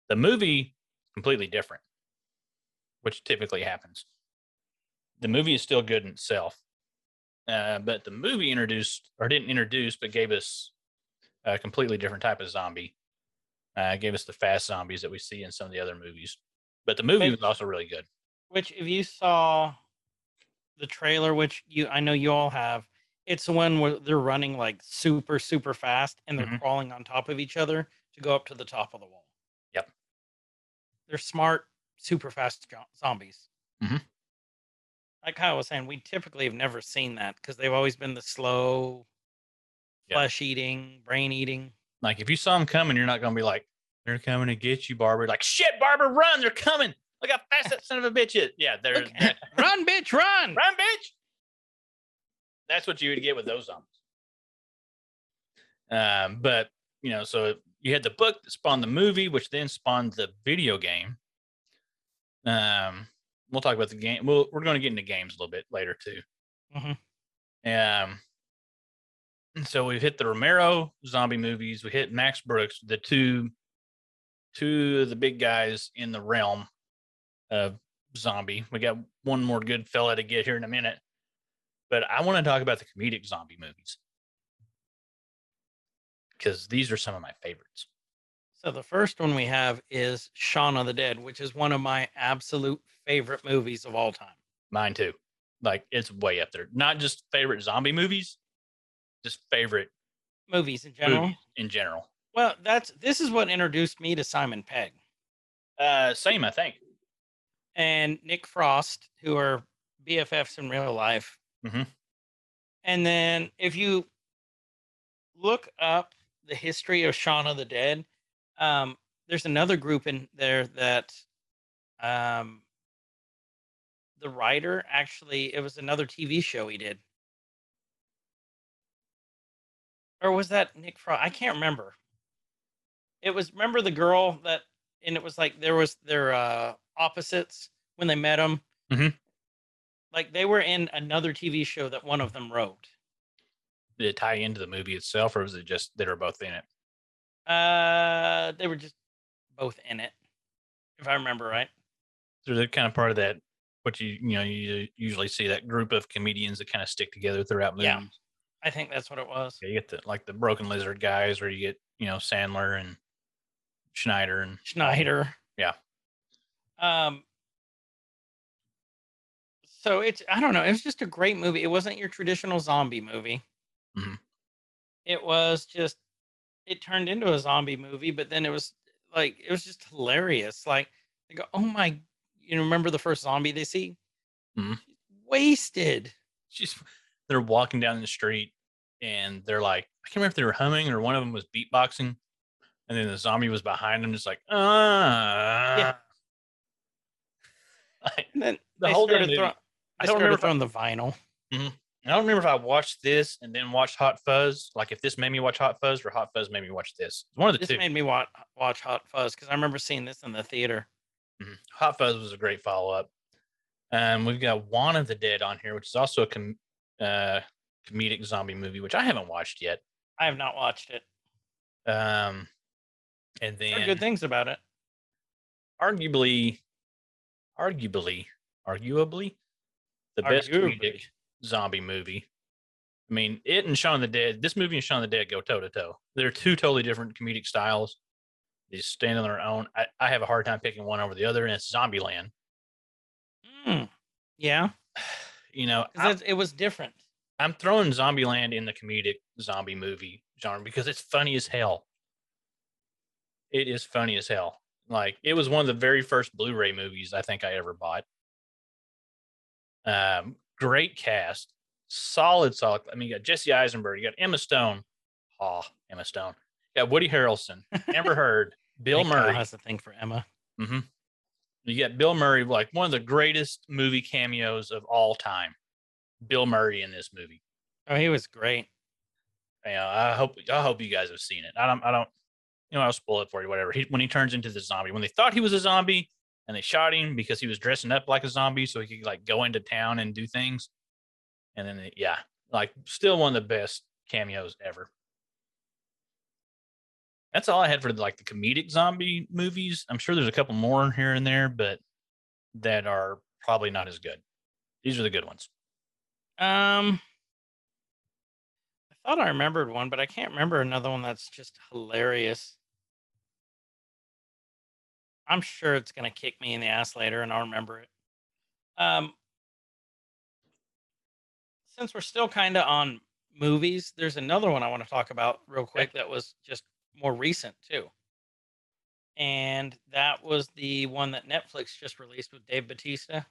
[SPEAKER 3] The movie completely different, which typically happens. The movie is still good in itself, uh, but the movie introduced or didn't introduce, but gave us a completely different type of zombie. Uh, gave us the fast zombies that we see in some of the other movies. But the movie
[SPEAKER 2] Which-
[SPEAKER 3] was also really good.
[SPEAKER 2] Which, if you saw the trailer, which you I know you all have, it's the one where they're running like super super fast and they're
[SPEAKER 3] Mhm.
[SPEAKER 2] crawling on top of each other to go up to the top of the wall.
[SPEAKER 3] Yep.
[SPEAKER 2] They're smart, super fast zombies.
[SPEAKER 3] Mhm.
[SPEAKER 2] Like Kyle was saying, we typically have never seen that because they've always been the slow, flesh eating, brain eating.
[SPEAKER 3] Like if you saw them coming, you're not gonna be like, "They're coming to get you, Barbara." Like, shit, Barbara, run! They're coming! Look how fast that son of a bitch is. Yeah, they're
[SPEAKER 2] run, bitch, run!
[SPEAKER 3] run, bitch. That's what you would get with those zombies. Um, but you know, so you had the book that spawned the movie, which then spawned the video game. Um, we'll talk about the game. We'll, we're going to get into games a little bit later too.
[SPEAKER 2] Mhm.
[SPEAKER 3] Um, and so we've hit the Romero zombie movies. We hit Max Brooks, the two, two of the big guys in the realm of zombie. We got one more good fella to get here in a minute, but I want to talk about the comedic zombie movies because these are some of my favorites.
[SPEAKER 2] So the first one we have is Shaun of the Dead, which is one of my absolute favorite movies of all time.
[SPEAKER 3] Mine too. Like it's way up there. Not just favorite zombie movies, just favorite
[SPEAKER 2] Movies in general.
[SPEAKER 3] movies in general.
[SPEAKER 2] Well, that's this is what introduced me to Simon Pegg
[SPEAKER 3] Uh, same, I think.
[SPEAKER 2] And Nick Frost, who are BFFs in real life.
[SPEAKER 3] Mhm.
[SPEAKER 2] And then if you look up the history of Shaun of the Dead, um, there's another group in there that um, the writer actually it was another TV show he did. Or was that Nick Frost? I can't remember. It was remember the girl that and it was like there was their uh opposites when they met them.
[SPEAKER 3] Mhm.
[SPEAKER 2] Like they were in another TV show that one of them wrote.
[SPEAKER 3] Did it tie into the movie itself, or was it just they were both in it?
[SPEAKER 2] Uh, they were just both in it, if I remember right.
[SPEAKER 3] So they're kind of part of that what you you know you usually see that group of comedians that kind of stick together throughout movies.
[SPEAKER 2] Yeah. I think that's what it was.
[SPEAKER 3] Yeah, you get the like the Broken Lizard guys, or you get you know Sandler and Schneider and
[SPEAKER 2] Schneider.
[SPEAKER 3] Yeah.
[SPEAKER 2] Um. So it's I don't know. It was just a great movie. It wasn't your traditional zombie movie.
[SPEAKER 3] Mhm.
[SPEAKER 2] It was just. It turned into a zombie movie, but then it was like it was just hilarious. Like they go, "Oh my!" You remember the first zombie they see?
[SPEAKER 3] Mhm.
[SPEAKER 2] Wasted.
[SPEAKER 3] she's they're walking down the street and they're like I can't remember if they were humming or one of them was beatboxing, and then the zombie was behind him, just like ah. Like,
[SPEAKER 2] And then
[SPEAKER 3] The whole damn
[SPEAKER 2] started,
[SPEAKER 3] movie.
[SPEAKER 2] throw-
[SPEAKER 3] I don't remember if I-
[SPEAKER 2] throwing the vinyl.
[SPEAKER 3] I don't remember if I watched this and then watched Hot Fuzz. Like if this made me watch Hot Fuzz or Hot Fuzz made me watch this. One of the
[SPEAKER 2] This
[SPEAKER 3] two.
[SPEAKER 2] made me watch watch Hot Fuzz because I remember seeing this in the theater.
[SPEAKER 3] Mhm. Hot Fuzz was a great follow up. Um, we've got Juan of the Dead on here, which is also a com- uh, comedic zombie movie, which I haven't watched yet.
[SPEAKER 2] I have not watched it.
[SPEAKER 3] Um, and then
[SPEAKER 2] good things about it.
[SPEAKER 3] arguably, arguably, arguably, the best comedic zombie movie. I mean, it and Shaun the Dead. This movie and Shaun the Dead go toe to toe. They're two totally different comedic styles. They stand on their own. I, I have a hard time picking one over the other, and it's Zombieland.
[SPEAKER 2] Mm. Yeah,
[SPEAKER 3] You know,
[SPEAKER 2] it was different.
[SPEAKER 3] I'm throwing Zombieland in the comedic zombie movie genre because it's funny as hell. It is funny as hell. Like it was one of the very first Blu-ray movies I think I ever bought. Um, great cast, solid, solid. I mean, you got Jesse Eisenberg, you got Emma Stone. Oh, Emma Stone. You got Woody Harrelson, Amber Heard, Bill Murray.
[SPEAKER 2] has a thing for Emma.
[SPEAKER 3] hmm You got Bill Murray, like one of the greatest movie cameos of all time. Bill Murray in this movie.
[SPEAKER 2] Oh, he was great.
[SPEAKER 3] you know, I hope I hope you guys have seen it. I don't I don't you know I'll spoil it for you. Whatever. He, when he turns into the zombie, when they thought he was a zombie and they shot him because he was dressing up like a zombie so he could like go into town and do things, and then they- yeah, like still one of the best cameos ever. That's all I had for like the comedic zombie movies. I'm sure there's a couple more here and there, but that are probably not as good. These are the good ones.
[SPEAKER 2] Um, I thought I remembered one, but I can't remember another one that's just hilarious. I'm sure it's gonna kick me in the ass later, and I'll remember it. Um, since we're still kind of on movies, there's another one I want to talk about real quick that was just more recent too. And that was the one that Netflix just released with Dave Batista.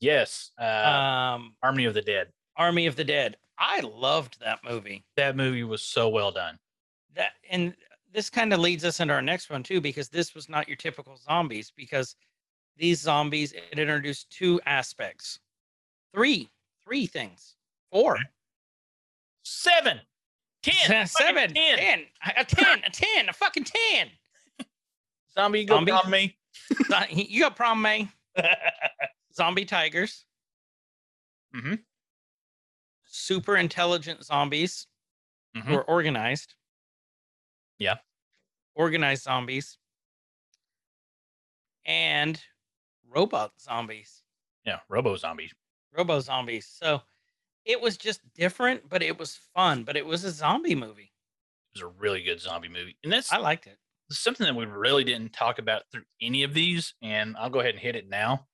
[SPEAKER 3] Yes, uh,
[SPEAKER 2] Um,
[SPEAKER 3] Army of the Dead.
[SPEAKER 2] Army of the Dead. I loved that movie.
[SPEAKER 3] That movie was so well done.
[SPEAKER 2] That and this kind of leads us into our next one too, because this was not your typical zombies. Because these zombies it introduced two aspects, three, three things, four,
[SPEAKER 3] Seven, ten,
[SPEAKER 2] seven,
[SPEAKER 3] ten.
[SPEAKER 2] ten, a ten, a ten, a fucking ten.
[SPEAKER 3] Zombie, go
[SPEAKER 2] Zombie?
[SPEAKER 3] bomb me.
[SPEAKER 2] You got problem, me? Zombie tigers.
[SPEAKER 3] Mhm.
[SPEAKER 2] Super intelligent zombies
[SPEAKER 3] Mhm.
[SPEAKER 2] who are organized.
[SPEAKER 3] Yeah.
[SPEAKER 2] Organized zombies. And robot zombies.
[SPEAKER 3] yeah, Robo Zombie.
[SPEAKER 2] Robo zombies. So it was just different, but it was fun. But it was a zombie movie.
[SPEAKER 3] It was a really good zombie movie, and that's
[SPEAKER 2] I liked it.
[SPEAKER 3] something that we really didn't talk about through any of these. And I'll go ahead and hit it now.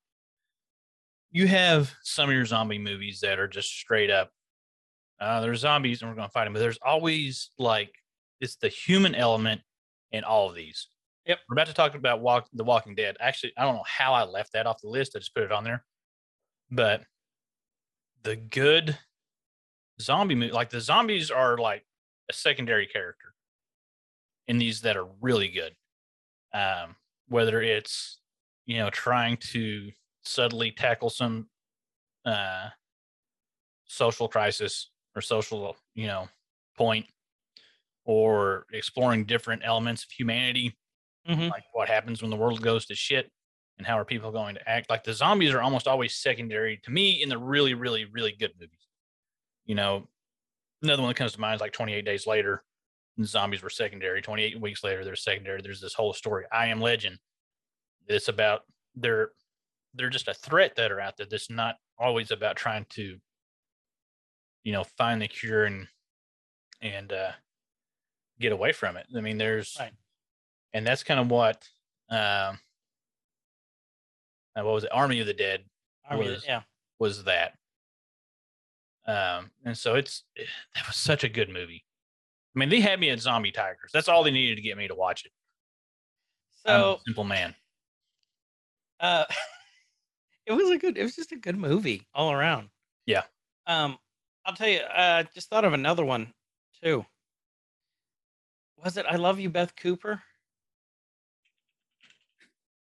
[SPEAKER 3] You have some of your zombie movies that are just straight up. Uh, there's zombies, and we're going to fight them. But there's always like it's the human element in all of these.
[SPEAKER 2] Yep.
[SPEAKER 3] We're about to talk about walk the Walking Dead. Actually, I don't know how I left that off the list. I just put it on there. But the good zombie movie, like the zombies are like a secondary character in these that are really good. Um, whether it's you know trying to subtly tackle some uh, social crisis or social you know point, or exploring different elements of humanity,
[SPEAKER 2] Mhm.
[SPEAKER 3] like what happens when the world goes to shit, and how are people going to act. Like the zombies are almost always secondary to me in the really, really, really good movies. You know, another one that comes to mind is like 28 Days Later. The zombies were secondary. 28 weeks later, they're secondary. There's this whole story, I Am Legend. It's about they're they're just a threat that are out there. That's not always about trying to, you know, find the cure and and uh, get away from it. I mean, there's,
[SPEAKER 2] Right.
[SPEAKER 3] and that's kind of what, um, uh, what was it? Army of the Dead
[SPEAKER 2] I mean,
[SPEAKER 3] was-
[SPEAKER 2] yeah.
[SPEAKER 3] was that. Um, and so it's that was such a good movie. I mean, they had me at Zombie Tigers. That's all they needed to get me to watch it.
[SPEAKER 2] So
[SPEAKER 3] simple man.
[SPEAKER 2] uh it was a good it was just a good movie all around.
[SPEAKER 3] Yeah.
[SPEAKER 2] Um I'll tell you, uh just thought of another one too. Was it I Love You, Beth Cooper?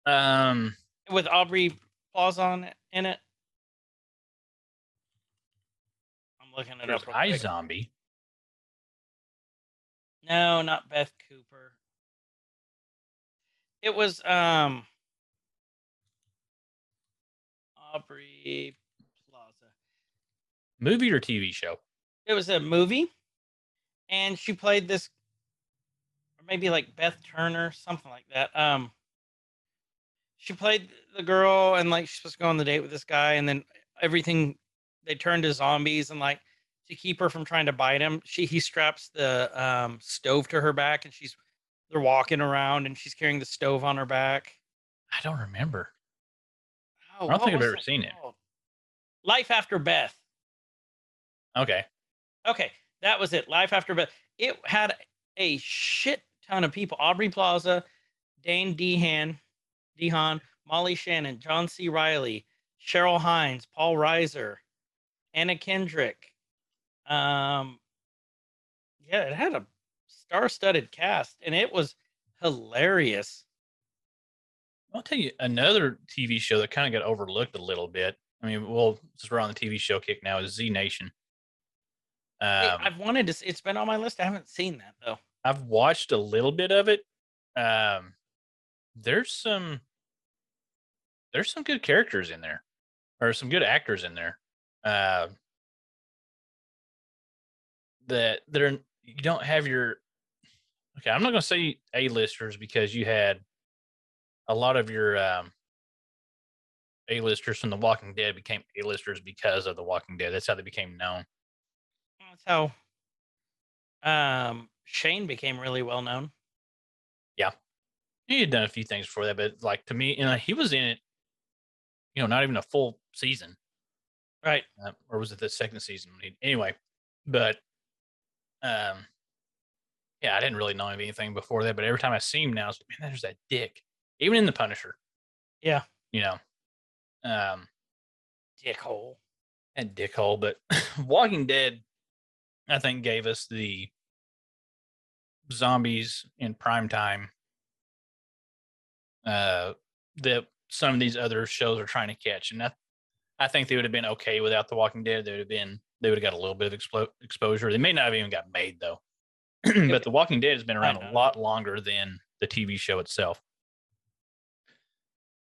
[SPEAKER 3] Um,
[SPEAKER 2] With Aubrey Plaza on in it. I'm looking it
[SPEAKER 3] there's
[SPEAKER 2] up. quick.
[SPEAKER 3] iZombie.
[SPEAKER 2] No, not Beth Cooper. It was um Aubrey Plaza.
[SPEAKER 3] Movie or TV show?
[SPEAKER 2] It was a movie, and she played this, maybe like Beth Turner, something like that. Um, she played the girl, and like she's supposed to go on the date with this guy, and then everything they turn to zombies, and like to keep her from trying to bite him, she he straps the um stove to her back, and she's they're walking around, and she's carrying the stove on her back.
[SPEAKER 3] I don't remember.
[SPEAKER 2] Oh,
[SPEAKER 3] I don't think I've ever seen it.
[SPEAKER 2] Life After Beth.
[SPEAKER 3] Okay.
[SPEAKER 2] Okay, that was it. Life After Beth. It had a shit ton of people. Aubrey Plaza, Dane DeHaan, DeHaan, Molly Shannon, John C. Reilly, Cheryl Hines, Paul Reiser, Anna Kendrick. Um, yeah, it had a star-studded cast, and it was hilarious.
[SPEAKER 3] I'll tell you another TV show that kind of got overlooked a little bit. I mean, well, since we're on the TV show kick now, is Z Nation.
[SPEAKER 2] Hey,
[SPEAKER 3] Um,
[SPEAKER 2] I've wanted to. s- It's been on my list. I haven't seen that though.
[SPEAKER 3] I've watched a little bit of it. Um, there's some there's some good characters in there, or some good actors in there. Uh, that they're you don't have your okay. I'm not gonna say A-listers because you had a lot of your um, A-listers from The Walking Dead became A-listers because of The Walking Dead. That's how they became known.
[SPEAKER 2] That's how um, Shane became really well known.
[SPEAKER 3] Yeah, he had done a few things before that, but like to me, you know, he was in it. You know, not even a full season.
[SPEAKER 2] Right.
[SPEAKER 3] uh, or was it the second season? Anyway, but um, yeah, I didn't really know of anything before that. But every time I see him now, it's like, man, there's that dick. Even in the Punisher,
[SPEAKER 2] Yeah.
[SPEAKER 3] you know, um,
[SPEAKER 2] Dickhole.
[SPEAKER 3] and dickhole. But Walking Dead, I think, gave us the zombies in prime time. Uh, that some of these other shows are trying to catch, and I, I think they would have been okay without The Walking Dead. They would have been, they would have got a little bit of explo- exposure. They may not have even got made though. but The Walking Dead has been around a lot longer than the TV show itself.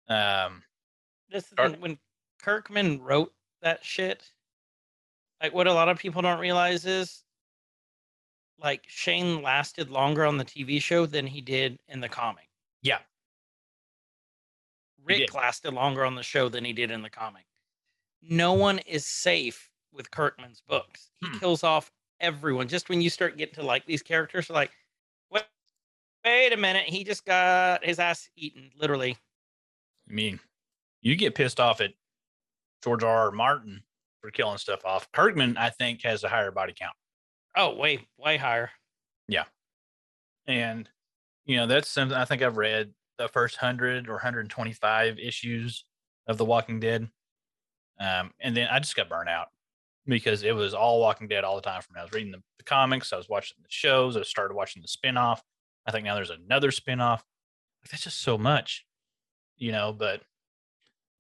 [SPEAKER 3] Um,
[SPEAKER 2] This
[SPEAKER 3] Or-
[SPEAKER 2] when Kirkman wrote that shit. Like what a lot of people don't realize is, like Shane lasted longer on the TV show than he did in the comic.
[SPEAKER 3] Yeah.
[SPEAKER 2] Rick lasted longer on the show than he did in the comic. No one is safe with Kirkman's books. He
[SPEAKER 3] Hmm.
[SPEAKER 2] kills off everyone. Just when you start getting to like these characters, like, wait, wait a minute, he just got his ass eaten, literally.
[SPEAKER 3] I mean, you get pissed off at George R. R. Martin for killing stuff off. Kirkman, I think, has a higher body count.
[SPEAKER 2] Oh, way, way higher. Yeah.
[SPEAKER 3] And, you know, that's something I think I've read the first 100 or 125 issues of The Walking Dead. Um, and then I just got burnt out because it was all Walking Dead all the time from I was reading the, the comics, I was watching the shows, I started watching the spinoff. I think now there's another spinoff. Like, that's just so much, you know, but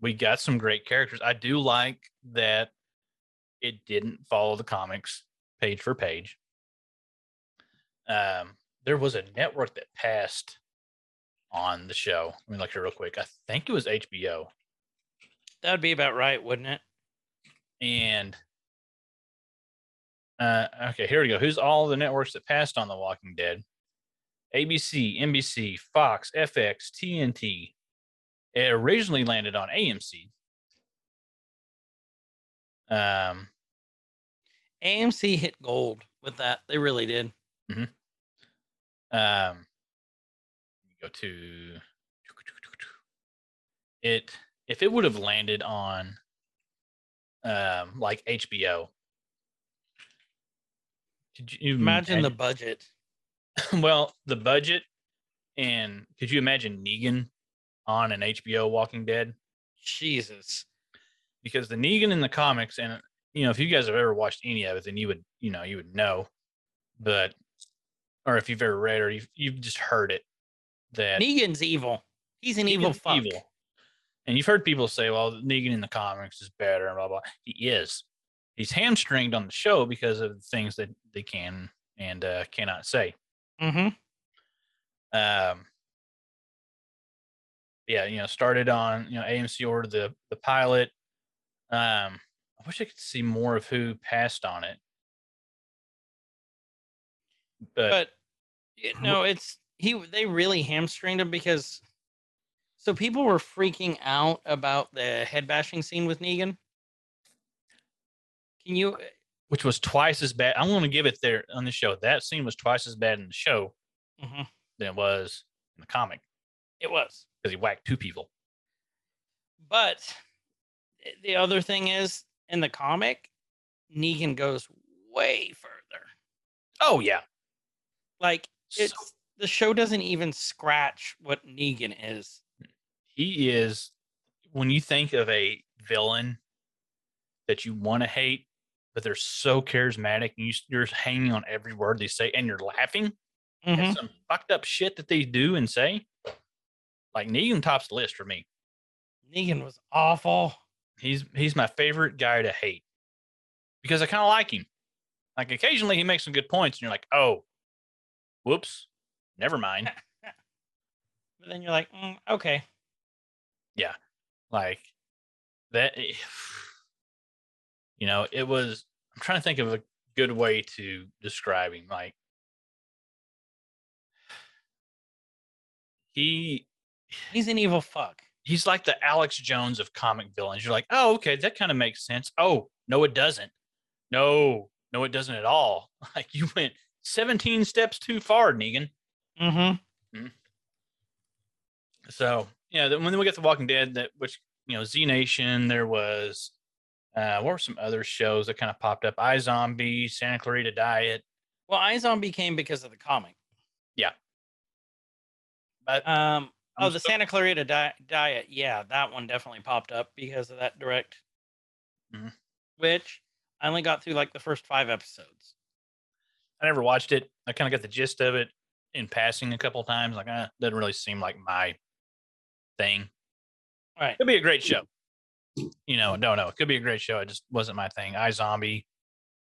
[SPEAKER 3] we got some great characters. I do like that it didn't follow the comics page for page. Um, there was a network that passed on the show. Let me look here real quick. I think it was HBO.
[SPEAKER 2] That would be about right, wouldn't it?
[SPEAKER 3] And uh, okay, here we go. Who's all the networks that passed on The Walking Dead? ABC, NBC, Fox, FX, TNT, It originally landed on AMC. Um,
[SPEAKER 2] AMC hit gold with that. They really did.
[SPEAKER 3] um, go to it. If it would have landed on, um, like HBO, could you
[SPEAKER 2] Imagine the budget.
[SPEAKER 3] well, the budget, and could you imagine Negan on an HBO Walking Dead?
[SPEAKER 2] Jesus.
[SPEAKER 3] Because the Negan in the comics, and you know, if you guys have ever watched any of it, then you would, you know, you would know. But, or if you've ever read or you've, you've just heard it, that
[SPEAKER 2] Negan's evil. He's an evil fuck.
[SPEAKER 3] And you've heard people say, well, Negan in the comics is better and blah, blah. He is. He's hamstringed on the show because of the things that they can and uh, cannot say.
[SPEAKER 2] Mm-hmm.
[SPEAKER 3] Um, yeah, you know, started on, you know, AMC ordered the, the pilot. Um, I wish I could see more of who passed on it. But,
[SPEAKER 2] But you know, it's he. They really hamstringed him because. So people were freaking out about the head bashing scene with Negan. Can you?
[SPEAKER 3] which was twice as bad. I'm going to give it there on the show. That scene was twice as bad in the show
[SPEAKER 2] Mhm.
[SPEAKER 3] than it was in the comic
[SPEAKER 2] It was.
[SPEAKER 3] because he whacked two people.
[SPEAKER 2] But the other thing is, in the comic, Negan goes way further.
[SPEAKER 3] Oh yeah,
[SPEAKER 2] Like
[SPEAKER 3] So-
[SPEAKER 2] it's the show doesn't even scratch what Negan is.
[SPEAKER 3] he is. When you think of a villain that you want to hate, but they're so charismatic, and you, you're hanging on every word they say, and you're laughing
[SPEAKER 2] Mhm.
[SPEAKER 3] at some fucked up shit that they do and say. Like Negan tops the list for me.
[SPEAKER 2] Negan was awful.
[SPEAKER 3] He's he's my favorite guy to hate because I kind of like him. Like occasionally he makes some good points, and you're like, oh, whoops, never mind.
[SPEAKER 2] But then you're like, mm, okay.
[SPEAKER 3] Yeah, like that. eh, You know, it was. I'm trying to think of a good way to describe him. Like he
[SPEAKER 2] He's an evil fuck.
[SPEAKER 3] He's like the Alex Jones of comic villains. You're like, oh, okay, that kind of makes sense. Oh, no, it doesn't. No, no, it doesn't at all. Like you went 17 steps too far, Negan.
[SPEAKER 2] Mm-hmm.
[SPEAKER 3] So yeah, then when we get to Walking Dead, that which you know, Z Nation, there was uh what were some other shows that kind of popped up? iZombie, Santa Clarita Diet.
[SPEAKER 2] Well, iZombie came because of the comic. Yeah.
[SPEAKER 3] But
[SPEAKER 2] Um. Oh, the Santa Clarita di- Diet. Yeah, that one definitely popped up because of that direct.
[SPEAKER 3] Mhm.
[SPEAKER 2] Which I only got through like the first five episodes.
[SPEAKER 3] I never watched it. I kind of got the gist of it in passing a couple times. Like, uh, doesn't really seem like my thing.
[SPEAKER 2] Right.
[SPEAKER 3] Could be a great show. You know, no, no, it could be a great show. It just wasn't my thing. iZombie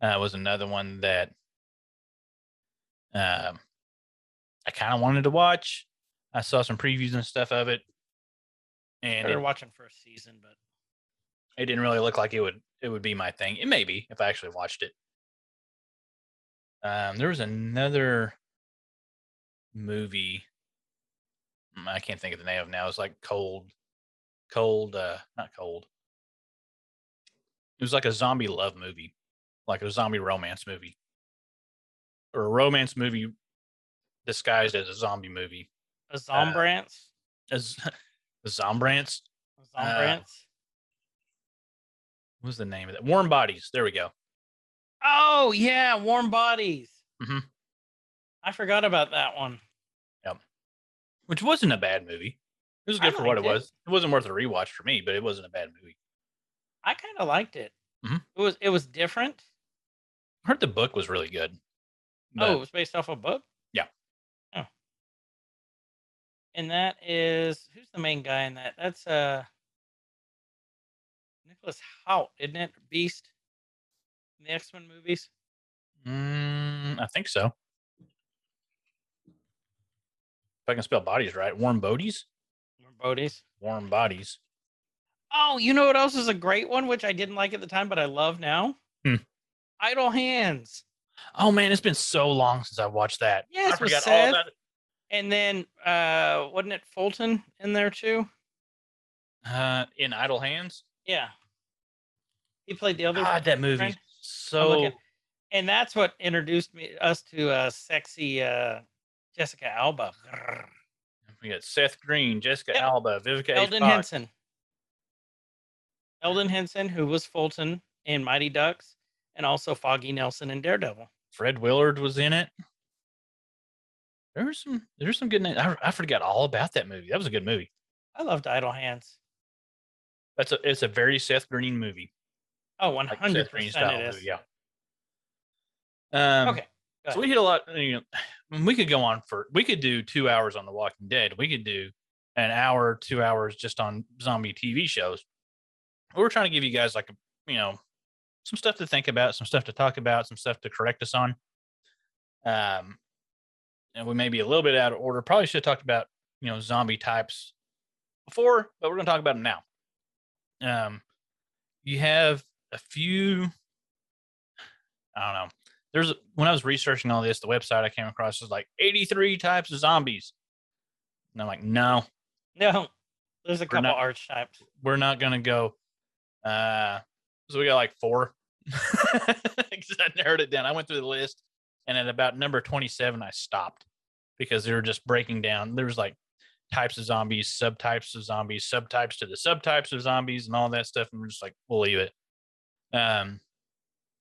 [SPEAKER 3] uh, was another one that um, I kind of wanted to watch. I saw some previews and stuff of it, and they're
[SPEAKER 2] watching first season, but
[SPEAKER 3] it didn't really look like it would it would be my thing. It may be if I actually watched it. Um, there was another movie. mm, I can't think of the name of it now. It's like cold, cold, uh, not cold. It was like a zombie love movie, like a zombie romance movie, or a romance movie disguised as a zombie movie.
[SPEAKER 2] A Zombrance.
[SPEAKER 3] As Zombrance.
[SPEAKER 2] A Zombrance.
[SPEAKER 3] What was the name of that? Warm Bodies. There we go.
[SPEAKER 2] oh yeah, Warm Bodies.
[SPEAKER 3] Mm-hmm.
[SPEAKER 2] I forgot about that one. Yep.
[SPEAKER 3] Which wasn't a bad movie. It was
[SPEAKER 2] I
[SPEAKER 3] good for what it
[SPEAKER 2] it.
[SPEAKER 3] was. It wasn't worth a rewatch for me, but it wasn't a bad movie.
[SPEAKER 2] I kind of liked it.
[SPEAKER 3] Mm-hmm.
[SPEAKER 2] It was it was different.
[SPEAKER 3] I heard the book was really good.
[SPEAKER 2] oh, it was based off a book. And that is who's the main guy in that? That's uh Nicholas Hoult, isn't it? Beast in the X Men movies.
[SPEAKER 3] mm, I think so. If I can spell bodies right, warm bodies,
[SPEAKER 2] Warm Bodies.
[SPEAKER 3] warm bodies.
[SPEAKER 2] Oh, you know what else is a great one, which I didn't like at the time, but I love now?
[SPEAKER 3] Hmm.
[SPEAKER 2] Idle Hands.
[SPEAKER 3] Oh man, it's been so long since I watched that.
[SPEAKER 2] Yes,
[SPEAKER 3] I forgot all
[SPEAKER 2] sad. And then uh wasn't it Fulton in there too?
[SPEAKER 3] Uh, in Idle Hands.
[SPEAKER 2] Yeah. He played the other.
[SPEAKER 3] God, that movie.
[SPEAKER 2] friend.
[SPEAKER 3] So
[SPEAKER 2] and that's what introduced me us to uh sexy uh Jessica Alba.
[SPEAKER 3] We got Seth Green, Jessica
[SPEAKER 2] Yep.
[SPEAKER 3] Alba, Vivica.
[SPEAKER 2] Elden
[SPEAKER 3] Fox.
[SPEAKER 2] Henson. Elden Henson, who was Fulton in Mighty Ducks, and also Foggy Nelson in Daredevil.
[SPEAKER 3] Fred Willard was in it. There was some. There's some good. na- I, I forgot all about that movie. That was a good movie.
[SPEAKER 2] I loved Idle Hands.
[SPEAKER 3] That's a. It's a very Seth Green movie.
[SPEAKER 2] Oh, one hundred percent it is.
[SPEAKER 3] movie. Yeah. Um,
[SPEAKER 2] Okay.
[SPEAKER 3] So we hit a lot. You know, we could go on for. We could do two hours on The Walking Dead. We could do an hour, two hours just on zombie TV shows. We're trying to give you guys like a, you know, some stuff to think about, some stuff to talk about, some stuff to correct us on. Um, and we may be a little bit out of order. Probably should have talked about you know zombie types before, but we're going to talk about them now. Um, you have a few. I don't know. There's when I was researching all this, the website I came across was like 83 types of zombies, and I'm like, no,
[SPEAKER 2] No, there's a couple
[SPEAKER 3] not-
[SPEAKER 2] archetypes.
[SPEAKER 3] we're not gonna go. Uh, so we got like four. Because I narrowed it down. I went through the list, and at about number 27, I stopped because they were just breaking down. There was like types of zombies, subtypes of zombies, subtypes to the subtypes of zombies, and all that stuff. And we're just like, we'll leave it. Um,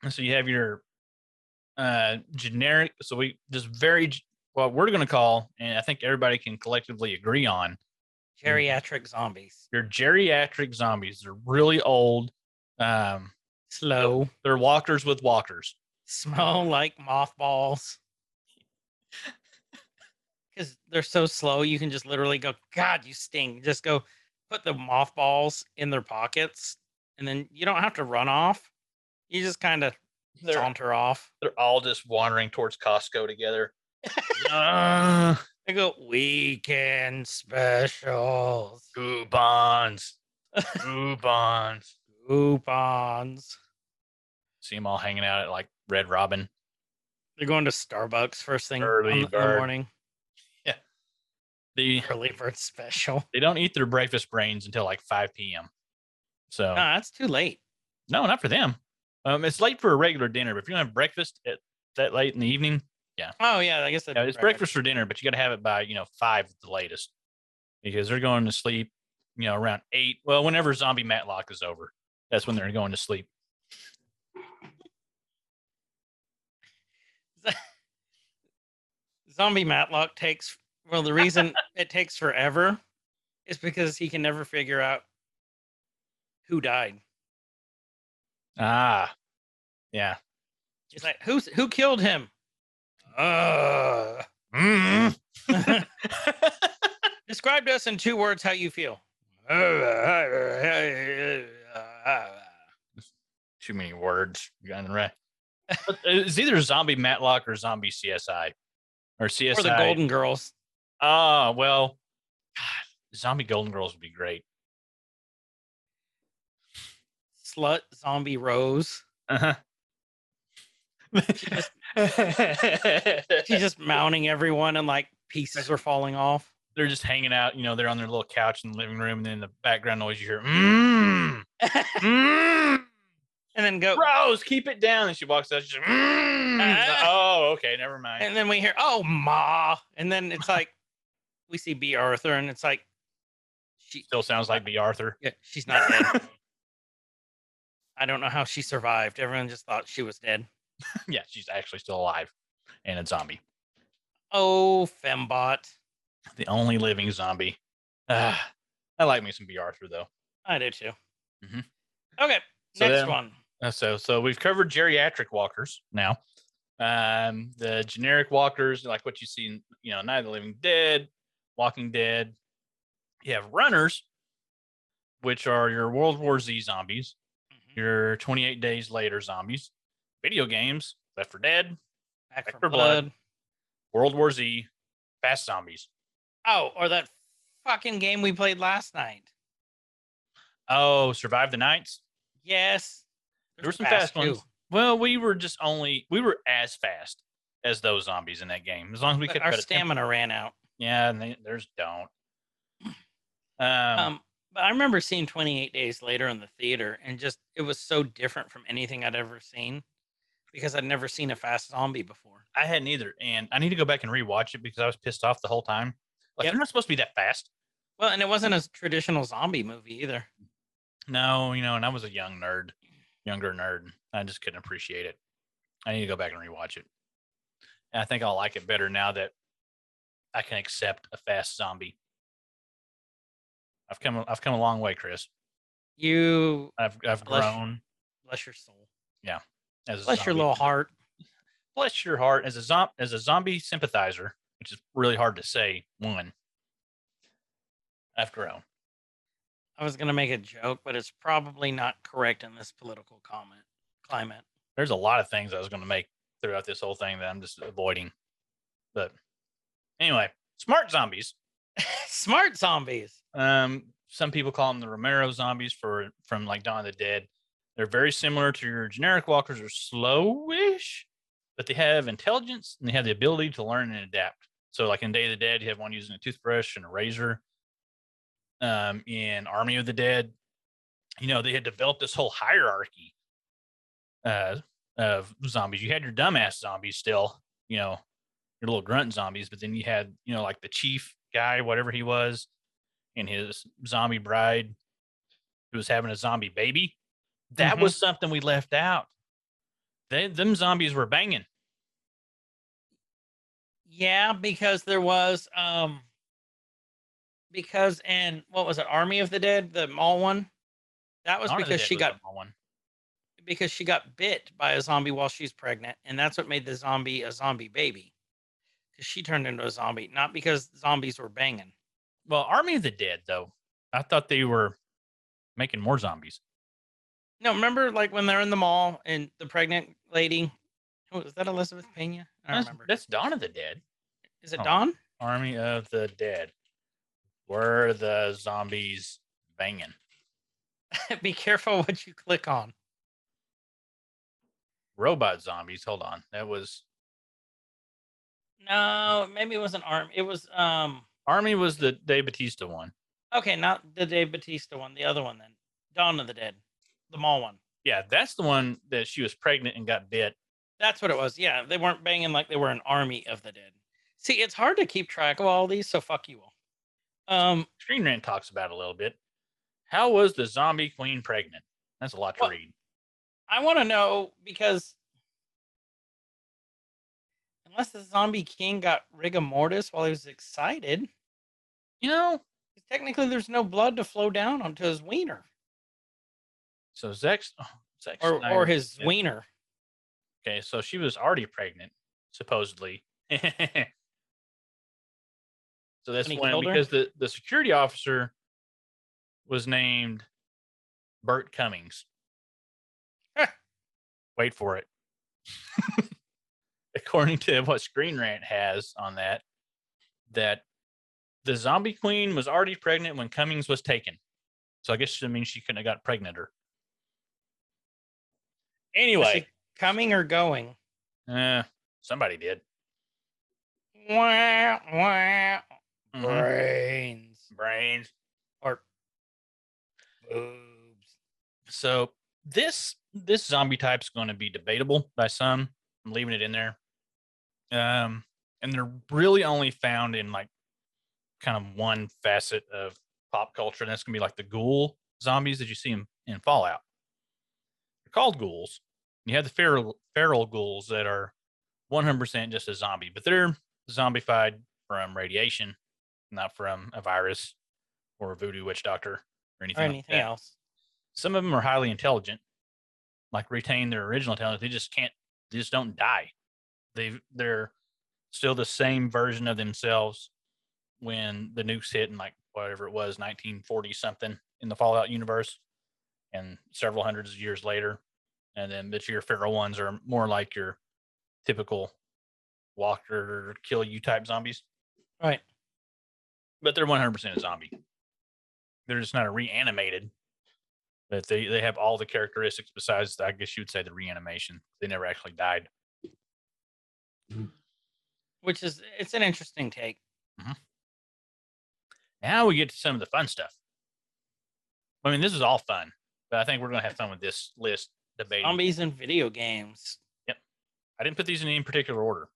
[SPEAKER 3] and so you have your uh generic. So we just very what we're gonna call, and I think everybody can collectively agree on
[SPEAKER 2] Geriatric zombies.
[SPEAKER 3] they're geriatric zombies. They're really old. Um,
[SPEAKER 2] Slow.
[SPEAKER 3] they're walkers with walkers.
[SPEAKER 2] Smell like mothballs. Because they're so slow, you can just literally go, God, you sting. Just go put the mothballs in their pockets, and then you don't have to run off. You just kind of
[SPEAKER 3] They're
[SPEAKER 2] saunter off.
[SPEAKER 3] they're all just wandering towards Costco together. uh,
[SPEAKER 2] They go, weekend specials,
[SPEAKER 3] coupons, coupons.
[SPEAKER 2] coupons.
[SPEAKER 3] See them all hanging out at like Red Robin.
[SPEAKER 2] They're going to Starbucks first thing
[SPEAKER 3] Early
[SPEAKER 2] in the morning.
[SPEAKER 3] The
[SPEAKER 2] Early bird special.
[SPEAKER 3] they don't eat their breakfast brains until like 5 p.m. So
[SPEAKER 2] No, that's too late.
[SPEAKER 3] no, not for them. Um, it's late for a regular dinner, but if you don't have breakfast at that late in the evening, yeah.
[SPEAKER 2] Oh yeah, I guess that's
[SPEAKER 3] Yeah, it's breakfast for dinner, but you got to have it by you know five at the latest because they're going to sleep. You know, around eight. Well, whenever zombie Matlock is over, that's when they're going to sleep.
[SPEAKER 2] Zombie Matlock takes well, the reason it takes forever is because he can never figure out who died.
[SPEAKER 3] Ah, yeah.
[SPEAKER 2] He's like, who's who killed him? Uh
[SPEAKER 3] Mm.
[SPEAKER 2] describe to us in two words how you feel.
[SPEAKER 3] Too many words. You got it right. It's either zombie Matlock or zombie CSI or CSI.
[SPEAKER 2] Or the Golden Girls.
[SPEAKER 3] Ah, well, God, zombie Golden Girls would be great.
[SPEAKER 2] Slut Zombie Rose.
[SPEAKER 3] Uh-huh.
[SPEAKER 2] She's just mounting everyone and like pieces are falling off.
[SPEAKER 3] they're just hanging out, you know, they're on their little couch in the living room, and then in the background noise you hear, mmm, mmm,
[SPEAKER 2] and then go
[SPEAKER 3] Rose, keep it down. And she walks out, she's like, mmm.
[SPEAKER 2] Ah.
[SPEAKER 3] oh, okay, never mind.
[SPEAKER 2] and then we hear, oh ma. And then it's like we see Bea Arthur, and it's like she
[SPEAKER 3] Still sounds like Bea Arthur.
[SPEAKER 2] yeah, she's not dead. I don't know how she survived. Everyone just thought she was dead.
[SPEAKER 3] yeah, she's actually still alive and a zombie.
[SPEAKER 2] Oh, Fembot.
[SPEAKER 3] The only living zombie. Ah, I like me some Bea Arthur, though.
[SPEAKER 2] I do too.
[SPEAKER 3] Mhm.
[SPEAKER 2] Okay,
[SPEAKER 3] So
[SPEAKER 2] next
[SPEAKER 3] then-
[SPEAKER 2] one.
[SPEAKER 3] Uh, so so we've covered geriatric walkers now. Um, the generic walkers, like what you see in you know Night of the Living Dead, Walking Dead. You have runners, which are your World War Z zombies,
[SPEAKER 2] Mhm.
[SPEAKER 3] your 28 Days Later zombies, video games, Left 4 Dead,
[SPEAKER 2] Back,
[SPEAKER 3] Back
[SPEAKER 2] for
[SPEAKER 3] for
[SPEAKER 2] blood.
[SPEAKER 3] Blood. World War Z, Fast Zombies.
[SPEAKER 2] Oh, or that fucking game we played last night.
[SPEAKER 3] Oh, Survive the Nights.
[SPEAKER 2] Yes.
[SPEAKER 3] There were some fast
[SPEAKER 2] too.
[SPEAKER 3] ones. Well, we were just only we were as fast as those zombies in that game. As long as we
[SPEAKER 2] But
[SPEAKER 3] could
[SPEAKER 2] our stamina ran out.
[SPEAKER 3] Yeah, and they, there's don't. Um,
[SPEAKER 2] Um, But I remember seeing 28 Days Later in the theater, and just it was so different from anything I'd ever seen because I'd never seen a fast zombie before.
[SPEAKER 3] I hadn't either, and I need to go back and rewatch it because I was pissed off the whole time. Like
[SPEAKER 2] Yep.
[SPEAKER 3] they're not supposed to be that fast.
[SPEAKER 2] Well, and it wasn't a traditional zombie movie either.
[SPEAKER 3] No, you know, and I was a young nerd, younger nerd. I just couldn't appreciate it. I need to go back and rewatch it. And I think I'll like it better now that I can accept a fast zombie. I've come I've come a long way, Chris.
[SPEAKER 2] You
[SPEAKER 3] I've I've
[SPEAKER 2] Bless-
[SPEAKER 3] grown
[SPEAKER 2] bless your soul, Yeah.
[SPEAKER 3] as a
[SPEAKER 2] bless your little heart.
[SPEAKER 3] bless your heart as a zom- as a zombie sympathizer, which is really hard to say. One, I've grown.
[SPEAKER 2] I was gonna make a joke, but it's probably not correct in this political comment climate.
[SPEAKER 3] There's a lot of things I was going to make throughout this whole thing that I'm just avoiding. But anyway, smart zombies.
[SPEAKER 2] Smart zombies.
[SPEAKER 3] Um, some people call them the Romero zombies for from like Dawn of the Dead. They're very similar to your generic walkers. Are slowish, but they have intelligence and they have the ability to learn and adapt. So, like in Day of the Dead, you have one using a toothbrush and a razor. Um, in Army of the Dead, you know they had developed this whole hierarchy uh, of zombies. You had your dumbass zombies still, you know, your little grunt zombies, but then you had you know like the chief guy, whatever he was, and his zombie bride who was having a zombie baby. That
[SPEAKER 2] Mhm.
[SPEAKER 3] was something we left out. They them zombies were banging.
[SPEAKER 2] Yeah, because there was um because and what was it, Army of the Dead, the mall one? That was
[SPEAKER 3] the
[SPEAKER 2] because she
[SPEAKER 3] was
[SPEAKER 2] got
[SPEAKER 3] the one.
[SPEAKER 2] because she got bit by a zombie while she's pregnant, and that's what made the zombie a zombie baby. Because she turned into a zombie, not because zombies were banging.
[SPEAKER 3] Well, Army of the Dead though, I thought they were making more zombies.
[SPEAKER 2] No, remember like when they're in the mall and the pregnant lady, oh, is that Elizabeth Pena? I don't
[SPEAKER 3] That's,
[SPEAKER 2] remember.
[SPEAKER 3] that's Dawn of the Dead.
[SPEAKER 2] Is it
[SPEAKER 3] oh.
[SPEAKER 2] Dawn?
[SPEAKER 3] Army of the Dead. Were the zombies banging?
[SPEAKER 2] Be careful what you click on.
[SPEAKER 3] Robot zombies. Hold on. That was
[SPEAKER 2] No, maybe it was an Arm. It was um.
[SPEAKER 3] Army was the Dave Batista one.
[SPEAKER 2] Okay, not the Dave Batista one, the other one then. Dawn of the Dead, the mall one.
[SPEAKER 3] Yeah, that's the one that she was pregnant and got bit.
[SPEAKER 2] That's what it was. Yeah, they weren't banging like they were an army of the dead. See, it's hard to keep track of all these, so fuck you all. Um,
[SPEAKER 3] Screen Rant talks about a little bit. How was the zombie queen pregnant? That's a lot to
[SPEAKER 2] Well-
[SPEAKER 3] read.
[SPEAKER 2] I want to know because unless the zombie king got rigor mortis while he was excited,
[SPEAKER 3] You know,
[SPEAKER 2] technically there's no blood to flow down onto his wiener
[SPEAKER 3] so Zex, oh, Zack
[SPEAKER 2] or or his
[SPEAKER 3] yeah.
[SPEAKER 2] wiener.
[SPEAKER 3] Okay, so she was already pregnant, supposedly. so that's
[SPEAKER 2] he
[SPEAKER 3] when
[SPEAKER 2] her?
[SPEAKER 3] because the the security officer was named Bert Cummings.
[SPEAKER 2] Huh.
[SPEAKER 3] Wait for it. According to what Screen Rant has on that, that the zombie queen was already pregnant when Cummings was taken. So I guess that means she couldn't have got pregnanter.
[SPEAKER 2] Was
[SPEAKER 3] Anyway,
[SPEAKER 2] coming or going?
[SPEAKER 3] uh, somebody did.
[SPEAKER 2] Wah, wah,
[SPEAKER 3] Mhm.
[SPEAKER 2] brains
[SPEAKER 3] Brains.
[SPEAKER 2] or boobs.
[SPEAKER 3] So this this zombie type's going to be debatable by some. I'm leaving it in there. Um, and they're really only found in like kind of one facet of pop culture, and that's gonna be like the ghoul zombies that you see in, in Fallout. They're called ghouls. You have the feral feral ghouls that are 100% just a zombie, but they're zombified from radiation, not from a virus or a voodoo witch doctor or anything.
[SPEAKER 2] or anything
[SPEAKER 3] that
[SPEAKER 2] else.
[SPEAKER 3] some of them are highly intelligent, like retain their original intelligence. They just can't, they just don't die. They they're still the same version of themselves when the nukes hit in like whatever it was, 1940 something in the Fallout universe, and several hundreds of years later. And then but your feral ones are more like your typical walker kill you type zombies,
[SPEAKER 2] Right.
[SPEAKER 3] But they're 100% a zombie. They're just not a reanimated but they they have all the characteristics besides I guess you would say the reanimation. They never actually died.
[SPEAKER 2] Which is it's an interesting take. Mm-hmm.
[SPEAKER 3] Now we get to some of the fun stuff. I mean, this is all fun, but I think we're gonna have fun with this list debating.
[SPEAKER 2] Zombies and video games. Yep.
[SPEAKER 3] I didn't put these in any particular order.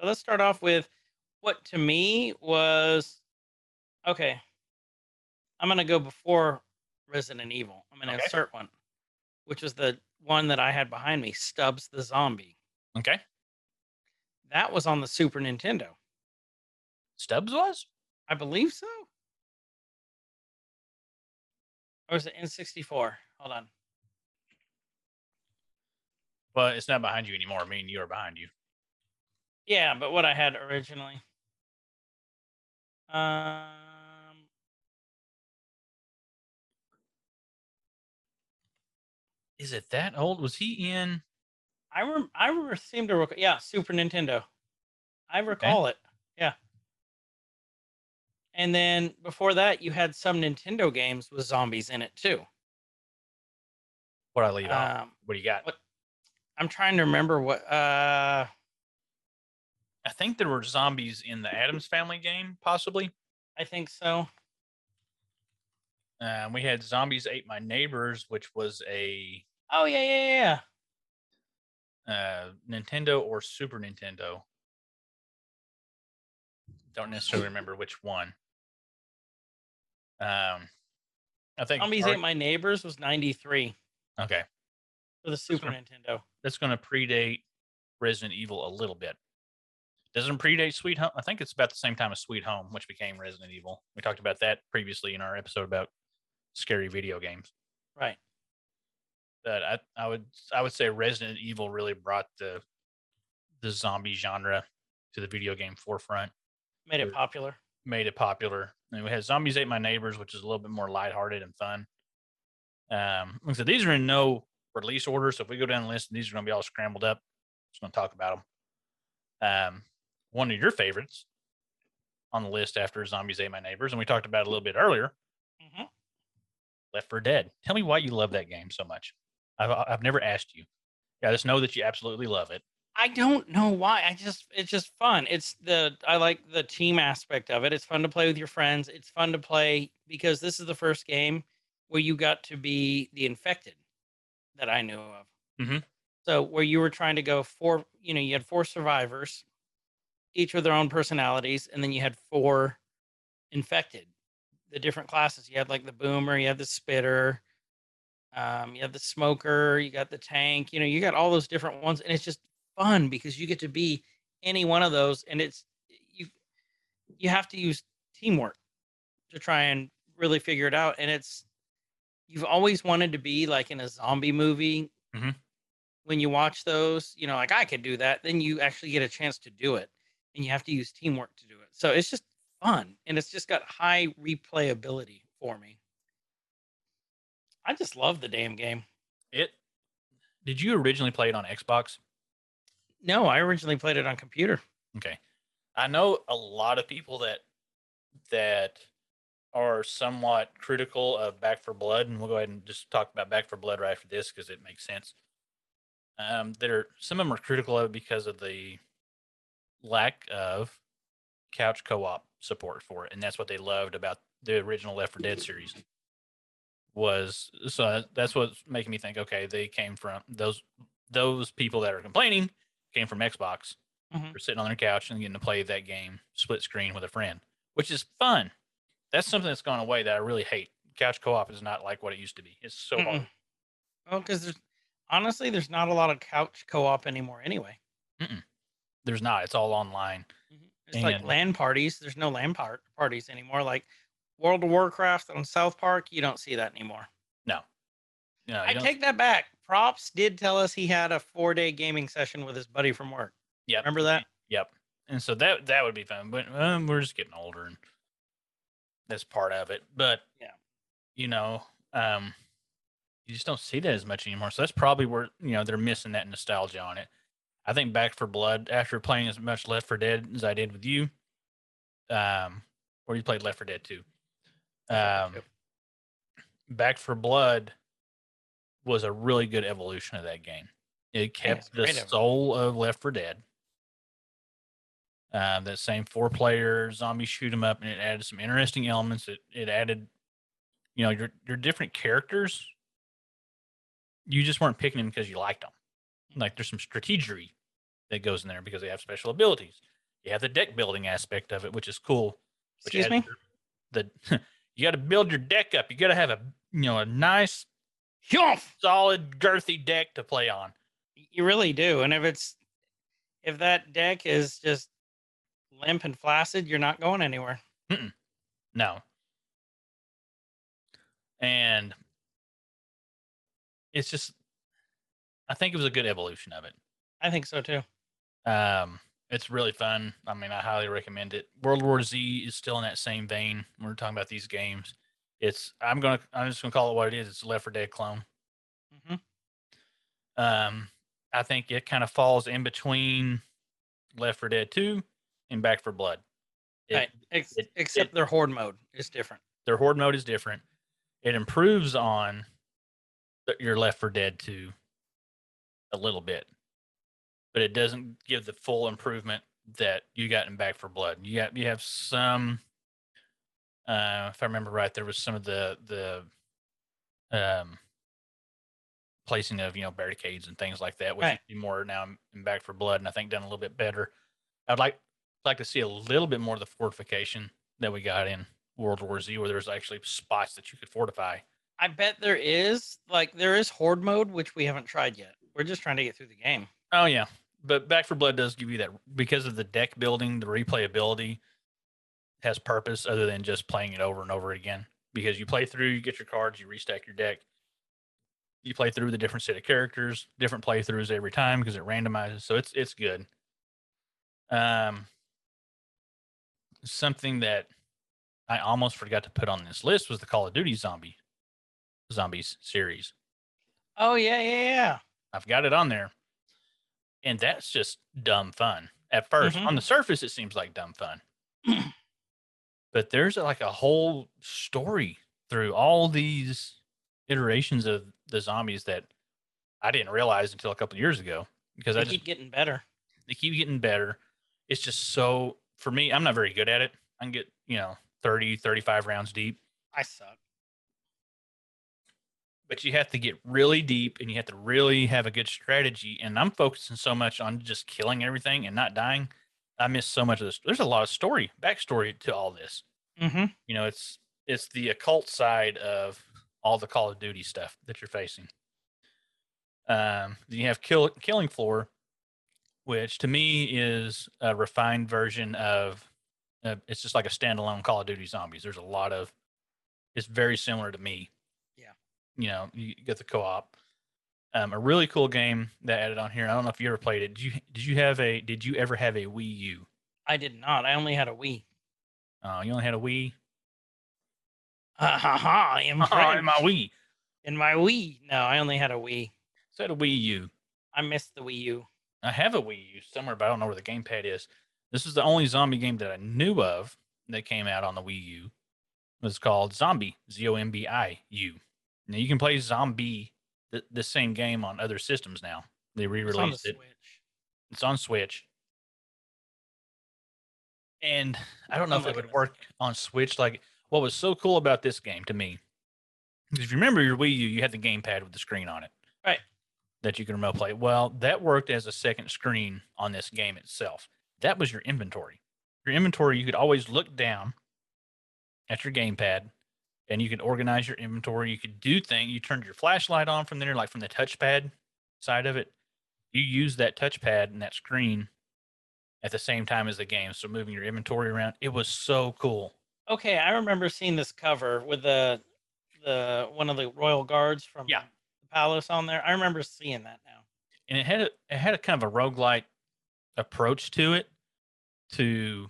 [SPEAKER 2] So let's start off with what to me was okay. I'm gonna go before Resident Evil. I'm gonna
[SPEAKER 3] Okay.
[SPEAKER 2] insert one, which was the one that I had behind me, Stubbs the Zombie.
[SPEAKER 3] Okay,
[SPEAKER 2] That was on the Super Nintendo.
[SPEAKER 3] Stubbs was.
[SPEAKER 2] I believe so. Or was it N64? Hold on.
[SPEAKER 3] But it's not behind you anymore. I mean, you are behind you.
[SPEAKER 2] Yeah, but what I had originally. Um,
[SPEAKER 3] Is it that old? Was he in?
[SPEAKER 2] I rem- I re- seem to recall. Yeah, Super Nintendo. I recall it. Yeah. And then before that, you had some Nintendo games with zombies in it too.
[SPEAKER 3] What I leave?
[SPEAKER 2] Um,
[SPEAKER 3] What do you got?
[SPEAKER 2] what- I'm trying to remember what. Uh,
[SPEAKER 3] I think there were zombies in the Addams Family game, possibly.
[SPEAKER 2] I think so.
[SPEAKER 3] Uh, we had Zombies Ate My Neighbors, which was a
[SPEAKER 2] Oh yeah, yeah, yeah, yeah.
[SPEAKER 3] uh, Nintendo or Super Nintendo. Don't necessarily remember which one. Um, I think
[SPEAKER 2] Zombies
[SPEAKER 3] Ar-
[SPEAKER 2] Ate My Neighbors was 93
[SPEAKER 3] Okay,
[SPEAKER 2] for the Super
[SPEAKER 3] right.
[SPEAKER 2] Nintendo.
[SPEAKER 3] that's going to predate Resident Evil a little bit. Doesn't predate Sweet Home. I think it's about the same time as Sweet Home, which became Resident Evil. We talked about that previously in our episode about scary video games.
[SPEAKER 2] Right.
[SPEAKER 3] But I, I would I would say Resident Evil really brought the the zombie genre to the video game forefront,
[SPEAKER 2] Made it popular.
[SPEAKER 3] made it popular. And we had Zombies Ate My Neighbors, which is a little bit more lighthearted and fun. Um, like I said, these are in no release order, so if we go down the list, these are going to be all scrambled up. Just going to talk about them. Um, one of your favorites on the list after Zombies Ate My Neighbors, and we talked about a little bit earlier,
[SPEAKER 2] hmm
[SPEAKER 3] Left 4 Dead. Tell me why you love that game so much. I've I've never asked you. I just know that you absolutely love it.
[SPEAKER 2] I don't know why. I just it's just fun. It's the I like the team aspect of it. It's fun to play with your friends. It's fun to play because this is the first game where you got to be the infected that I knew of.
[SPEAKER 3] Mhm.
[SPEAKER 2] So where you were trying to go four, you know, you had four survivors, each with their own personalities, and then you had four infected. The different classes. You had like the boomer, you had the spitter, um, you have the smoker, you got the tank, you know, you got all those different ones, and it's just fun because you get to be any one of those, and it's you you have to use teamwork to try and really figure it out. And it's you've always wanted to be like in a zombie movie.
[SPEAKER 3] Mhm.
[SPEAKER 2] When you watch those, you know, like I could do that, then you actually get a chance to do it, and you have to use teamwork to do it. So it's just fun, and it's just got high replayability for me. I just love the damn game.
[SPEAKER 3] It. Did you originally play it on Xbox?
[SPEAKER 2] No, I originally played it on computer.
[SPEAKER 3] Okay. I know a lot of people that that are somewhat critical of Back 4 Blood, and we'll go ahead and just talk about Back 4 Blood right after this because it makes sense. Um, there, some of them are critical of it because of the lack of couch co-op support for it, and that's what they loved about the original Left 4 Dead series. Was so that's what's making me think. Okay, they came from those those people that are complaining came from Xbox
[SPEAKER 2] Mhm.
[SPEAKER 3] for sitting on their couch and getting to play that game split screen with a friend, which is fun. That's something that's gone away that I really hate. Couch co-op is not like what it used to be. It's so hard.
[SPEAKER 2] Mm-mm. Well, because there's honestly there's not a lot of couch co-op anymore anyway.
[SPEAKER 3] There's not. It's all online.
[SPEAKER 2] It's like land parties. There's no land par- parties anymore. Like World of Warcraft on South Park, you don't see that anymore.
[SPEAKER 3] No. You
[SPEAKER 2] I
[SPEAKER 3] don't-
[SPEAKER 2] take that back. Props did tell us he had a four day gaming session with his buddy from work.
[SPEAKER 3] Yep.
[SPEAKER 2] Remember that?
[SPEAKER 3] Yep. And so that that would be fun, but um, we're just getting older, and that's part of it. But
[SPEAKER 2] Yeah.
[SPEAKER 3] you know, um, you just don't see that as much anymore. So that's probably where you know they're missing that nostalgia on it. I think Back 4 Blood, after playing as much Left 4 Dead as I did with you, um, or you played Left 4 Dead too. Um, Back 4 Blood was a really good evolution of that game. It kept the
[SPEAKER 2] great evolution.
[SPEAKER 3] soul of Left 4 Dead. Uh, that same four player zombie shoot 'em up, and it added some interesting elements. It it added, you know, your your different characters, you just weren't picking them because you liked them. Like there's some strategery that goes in there because they have special abilities. You have the deck building aspect of it, which is cool. which
[SPEAKER 2] Excuse me.
[SPEAKER 3] The you got to build your deck up. You got to have a you know a nice, solid, girthy deck to play on.
[SPEAKER 2] You really do. And if it's if that deck is just limp and flaccid, you're not going anywhere.
[SPEAKER 3] No. And it's just I think it was a good evolution of it.
[SPEAKER 2] I think so too.
[SPEAKER 3] Um it's really fun. I mean, I highly recommend it. World War Z is still in that same vein. when We're talking about these games. It's I'm gonna I'm just gonna call it what it is. It's Left 4 Dead clone.
[SPEAKER 2] Mm-hmm.
[SPEAKER 3] Um, I think it kind of falls in between Left 4 Dead 2 and Back 4 Blood. It-
[SPEAKER 2] Right. Ex-
[SPEAKER 3] it-
[SPEAKER 2] except
[SPEAKER 3] it-
[SPEAKER 2] their horde mode is different.
[SPEAKER 3] their horde mode is different. It improves on your Left 4 Dead 2 a little bit, but it doesn't give the full improvement that you got in Back 4 Blood. You got you have some. Uh, if I remember right, there was some of the the um, placing of you know barricades and things like that, which
[SPEAKER 2] Right.
[SPEAKER 3] see more now in- in Back 4 Blood, and I think done a little bit better. I'd like like to see a little bit more of the fortification that we got in World War Z, where there's actually spots that you could fortify.
[SPEAKER 2] I bet there is like there is horde mode, which we haven't tried yet. We're just trying to get through the game.
[SPEAKER 3] Oh yeah, but Back 4 Blood does give you that because of the deck building, the replayability has purpose other than just playing it over and over again. Because you play through, you get your cards, you restack your deck. You play through the different set of characters, different playthroughs every time because it randomizes. So it's it's good. Um, something that I almost forgot to put on this list was the Call of Duty Zombie Zombies series.
[SPEAKER 2] Oh yeah, yeah, yeah.
[SPEAKER 3] I've got it on there. And that's just dumb fun. At 1st
[SPEAKER 2] Mhm.
[SPEAKER 3] on the surface, it seems like dumb fun. but there's like a whole story through all these iterations of the zombies that I didn't realize until a couple of years ago because
[SPEAKER 2] They
[SPEAKER 3] I just
[SPEAKER 2] keep getting better.
[SPEAKER 3] they keep getting better. It's just so for me, I'm not very good at it. I can get, you know, 30, 35 rounds deep.
[SPEAKER 2] I suck.
[SPEAKER 3] But you have to get really deep and you have to really have a good strategy. And I'm focusing so much on just killing everything and not dying. I miss so much of this. There's a lot of story, backstory to all this.
[SPEAKER 2] Mm-hmm.
[SPEAKER 3] You know, it's it's the occult side of all the Call of Duty stuff that you're facing. Um, you have kill, Killing Floor, which to me is a refined version of. Uh, it's just like a standalone Call of Duty Zombies. There's a lot of. It's very similar to me. You know, you get the co-op. Um, a really cool game that added on here. I don't know if you ever played it. Did you? Did you have a? Did you ever have a Wii U?
[SPEAKER 2] I did not. I only had a Wii.
[SPEAKER 3] Uh, you only had a Wii.
[SPEAKER 2] Ha ha ha!
[SPEAKER 3] Oh, in my Wii.
[SPEAKER 2] In my Wii. No, I only had a Wii.
[SPEAKER 3] So I had a Wii U.
[SPEAKER 2] I missed the Wii U.
[SPEAKER 3] I have a Wii U somewhere, but I don't know where the gamepad is. This is the only zombie game that I knew of that came out on the Wii U. It was called Zombie, Z O M B I U. Now you can play Zombie, the, the same game on other systems now. They
[SPEAKER 2] It's the
[SPEAKER 3] re-released it.
[SPEAKER 2] Switch.
[SPEAKER 3] It's on Switch. And I don't know
[SPEAKER 2] I'm
[SPEAKER 3] if it
[SPEAKER 2] looking
[SPEAKER 3] would work on Switch. Like, what was so cool about this game to me, because if you remember your Wii U, you had the gamepad with the screen on it.
[SPEAKER 2] Right.
[SPEAKER 3] That you can remote play. Well, that worked as a second screen on this game itself. That was your inventory. Your inventory, you could always look down at your gamepad and you could organize your inventory. You could do things. You turned your flashlight on from there, like from the touchpad side of it. You use that touchpad and that screen at the same time as the game. So moving your inventory around, it was so cool.
[SPEAKER 2] Okay, I remember seeing this cover with the the one of the royal guards from
[SPEAKER 3] Yeah.
[SPEAKER 2] the palace on there. I remember seeing that now.
[SPEAKER 3] And it had a, it had a kind of a roguelike approach to it, to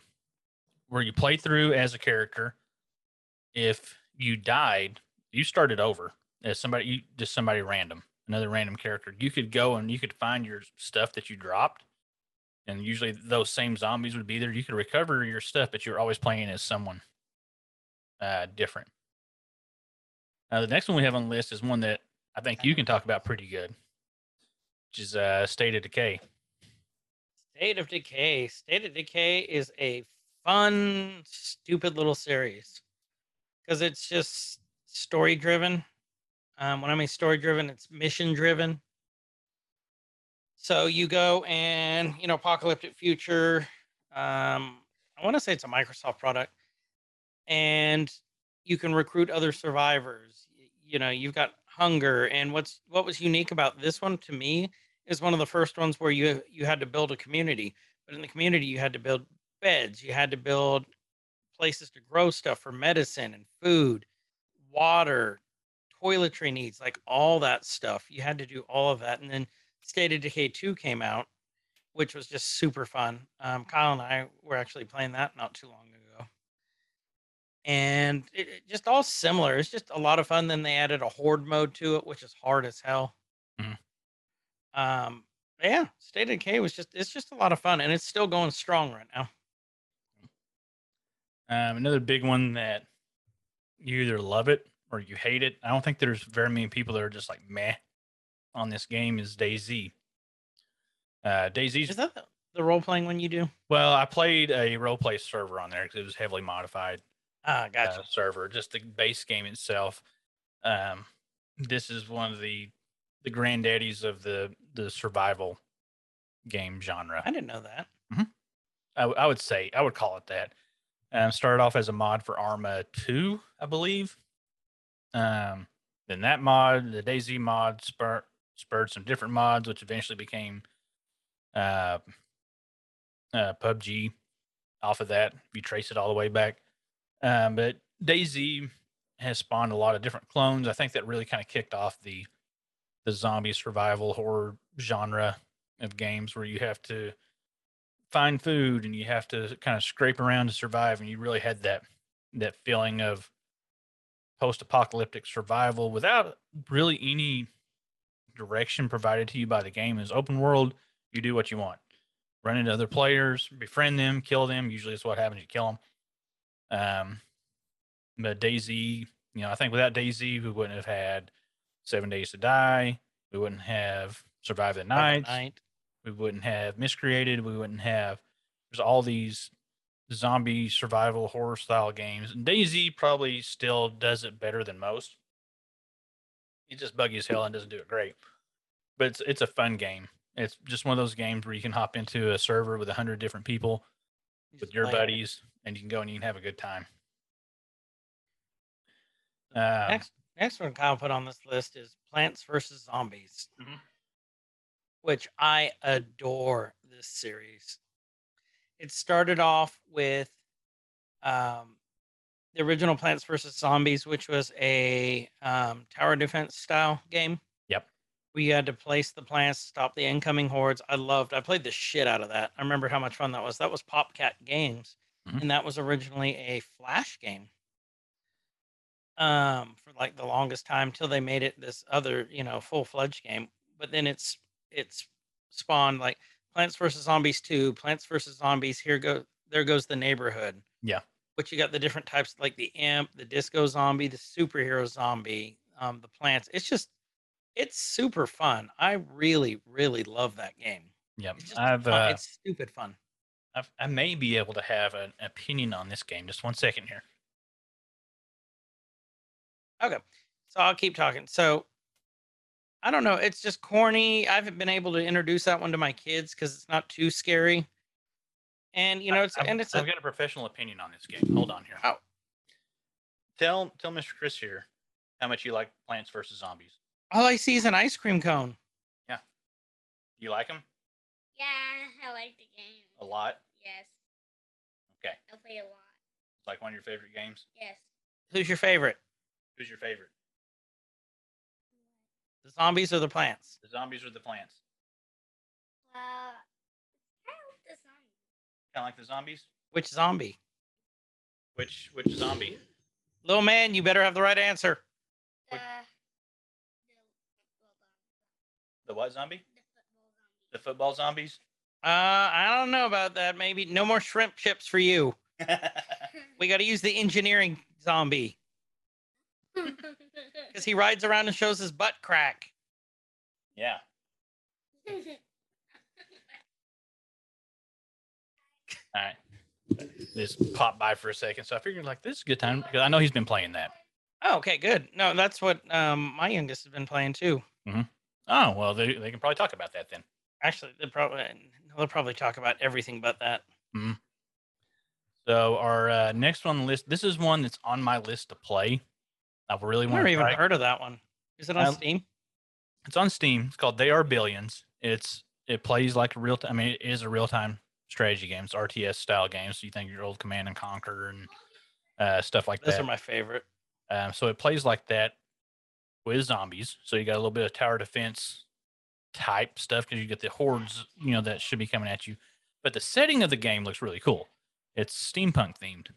[SPEAKER 3] where you play through as a character. If you died, you started over as somebody, you just somebody random, another random character. You could go and you could find your stuff that you dropped, and usually those same zombies would be there. You could recover your stuff, but you're always playing as someone uh, different. Now, the next one we have on the list is one that I think you can talk about pretty good, which is uh, State of Decay.
[SPEAKER 2] State of Decay. State of Decay is a fun, stupid little series because it's just story driven. Um, when I mean story driven, it's mission driven. So you go and you know, apocalyptic future. Um, I want to say it's a Microsoft product, and you can recruit other survivors. You know, you've got hunger, and what's what was unique about this one to me is one of the first ones where you you had to build a community, but in the community you had to build beds, you had to build places to grow stuff for medicine and food, water, toiletry needs, like all that stuff. You had to do all of that. And then State of Decay 2 came out, which was just super fun. Um, Kyle and I were actually playing that not too long ago. And it, it just all similar. It's just a lot of fun. Then they added a horde mode to it, which is hard as hell.
[SPEAKER 3] Mhm.
[SPEAKER 2] Um, yeah, State of Decay was just it's just a lot of fun and it's still going strong right now.
[SPEAKER 3] Um, another big one that you either love it or you hate it. I don't think there's very many people that are just like meh on this game is DayZ. Uh, DayZ's
[SPEAKER 2] Is that the, role playing one you do?
[SPEAKER 3] well, I played a role play server on there because it was heavily modified
[SPEAKER 2] Ah, gotcha.
[SPEAKER 3] uh, server, just the base game itself. Um, this is one of the the granddaddies of the the survival game genre.
[SPEAKER 2] I didn't know that.
[SPEAKER 3] I, w- I would say I would call it that. Um, started off as a mod for Arma Two, I believe. Um, then that mod, the DayZ mod, spurred spurred some different mods, which eventually became uh, uh, PUBG. Off of that, if you trace it all the way back, um, but DayZ has spawned a lot of different clones. I think that really kind of kicked off the the zombie survival horror genre of games where you have to find food and you have to kind of scrape around to survive and you really had that that feeling of post-apocalyptic survival without really any direction provided to you by the game. Is open world you do what you want. Run into other players befriend them kill them. Usually it's what happens you kill them um but DayZ you know i think without DayZ we wouldn't have had seven days to die. We wouldn't have survived the night.
[SPEAKER 2] Night.
[SPEAKER 3] We wouldn't have miscreated we wouldn't have there's all these zombie survival horror style games and DayZ probably still does it better than most. It's just buggy as hell and doesn't do it great. But it's it's a fun game. It's just one of those games where you can hop into a server with a hundred different people
[SPEAKER 2] You
[SPEAKER 3] with your buddies and you can go and you can have a good time. Um,
[SPEAKER 2] Next, next one Kyle put on this list is Plants vs Zombies,
[SPEAKER 3] Mhm.
[SPEAKER 2] Which I adore this series. It started off with um, the original Plants vs Zombies, which was a um, tower defense style game.
[SPEAKER 3] Yep.
[SPEAKER 2] We had to place the plants, stop the incoming hordes. I loved. I played the shit out of that. I remember how much fun that was. That was PopCap Games,
[SPEAKER 3] Mhm.
[SPEAKER 2] and that was originally a Flash game um for like the longest time till they made it this other you know full-fledged game but then it's it's spawned like plants vs zombies 2 plants vs zombies here go there goes the neighborhood
[SPEAKER 3] Yeah.
[SPEAKER 2] which you got the different types like the imp the disco zombie the superhero zombie um the plants it's just it's super fun i really really love that game
[SPEAKER 3] yep
[SPEAKER 2] it's
[SPEAKER 3] i've uh,
[SPEAKER 2] it's stupid fun
[SPEAKER 3] I've, I may be able to have an opinion on this game. Just one second here.
[SPEAKER 2] Okay. So I'll keep talking. So I don't know. It's just corny. I haven't been able to introduce that one to my kids because it's not too scary. And you know, it's
[SPEAKER 3] I've,
[SPEAKER 2] and it's
[SPEAKER 3] I've
[SPEAKER 2] a,
[SPEAKER 3] got a professional opinion on this game. Hold on here.
[SPEAKER 2] Oh.
[SPEAKER 3] Tell tell Mr. Chris here how much you like Plants vs Zombies.
[SPEAKER 2] all I see is an ice cream cone. Yeah.
[SPEAKER 3] You like them
[SPEAKER 5] Yeah, I like the game.
[SPEAKER 3] a lot.
[SPEAKER 5] Yes,
[SPEAKER 3] Okay,
[SPEAKER 5] I play a lot.
[SPEAKER 3] it's like one of your favorite games.
[SPEAKER 5] Yes.
[SPEAKER 2] Who's your favorite?
[SPEAKER 3] Who's your favorite?
[SPEAKER 2] The zombies or the plants?
[SPEAKER 3] The zombies or the plants?
[SPEAKER 5] Well, I like the song.
[SPEAKER 3] Kind of like the zombies.
[SPEAKER 2] Which zombie?
[SPEAKER 3] Which which zombie?
[SPEAKER 2] Little man, you better have the right answer.
[SPEAKER 5] The,
[SPEAKER 3] What-
[SPEAKER 5] the football zombie.
[SPEAKER 3] The what zombie?
[SPEAKER 5] The football zombie.
[SPEAKER 3] The football zombies.
[SPEAKER 2] Uh, I don't know about that. Maybe no more shrimp chips for you. We got to use the engineering zombie because he rides around and shows his butt crack.
[SPEAKER 3] yeah. All right. Just pop by for a second. So I figured like this is a good time because I know he's been playing that.
[SPEAKER 2] Oh, okay, good. No, that's what um my youngest has been playing too. Mhm.
[SPEAKER 3] Oh well, they they can probably talk about that then.
[SPEAKER 2] Actually, they'll probably they'll probably talk about everything but that. Mhm.
[SPEAKER 3] So our uh, next one on the list. This is one that's on my list to play. I really want
[SPEAKER 2] never even
[SPEAKER 3] try.
[SPEAKER 2] heard of that one. Is it on
[SPEAKER 3] Um,
[SPEAKER 2] Steam?
[SPEAKER 3] It's on Steam. It's called They Are Billions. It's it plays like a real time. I mean, it is a real time strategy game. It's RTS style game. So you think your old Command and Conquer and uh, stuff like
[SPEAKER 2] Those
[SPEAKER 3] that.
[SPEAKER 2] Those are my favorite.
[SPEAKER 3] Um, so it plays like that with zombies. So you got a little bit of tower defense type stuff because you get the hordes, you know, that should be coming at you. But the setting of the game looks really cool. It's steampunk themed.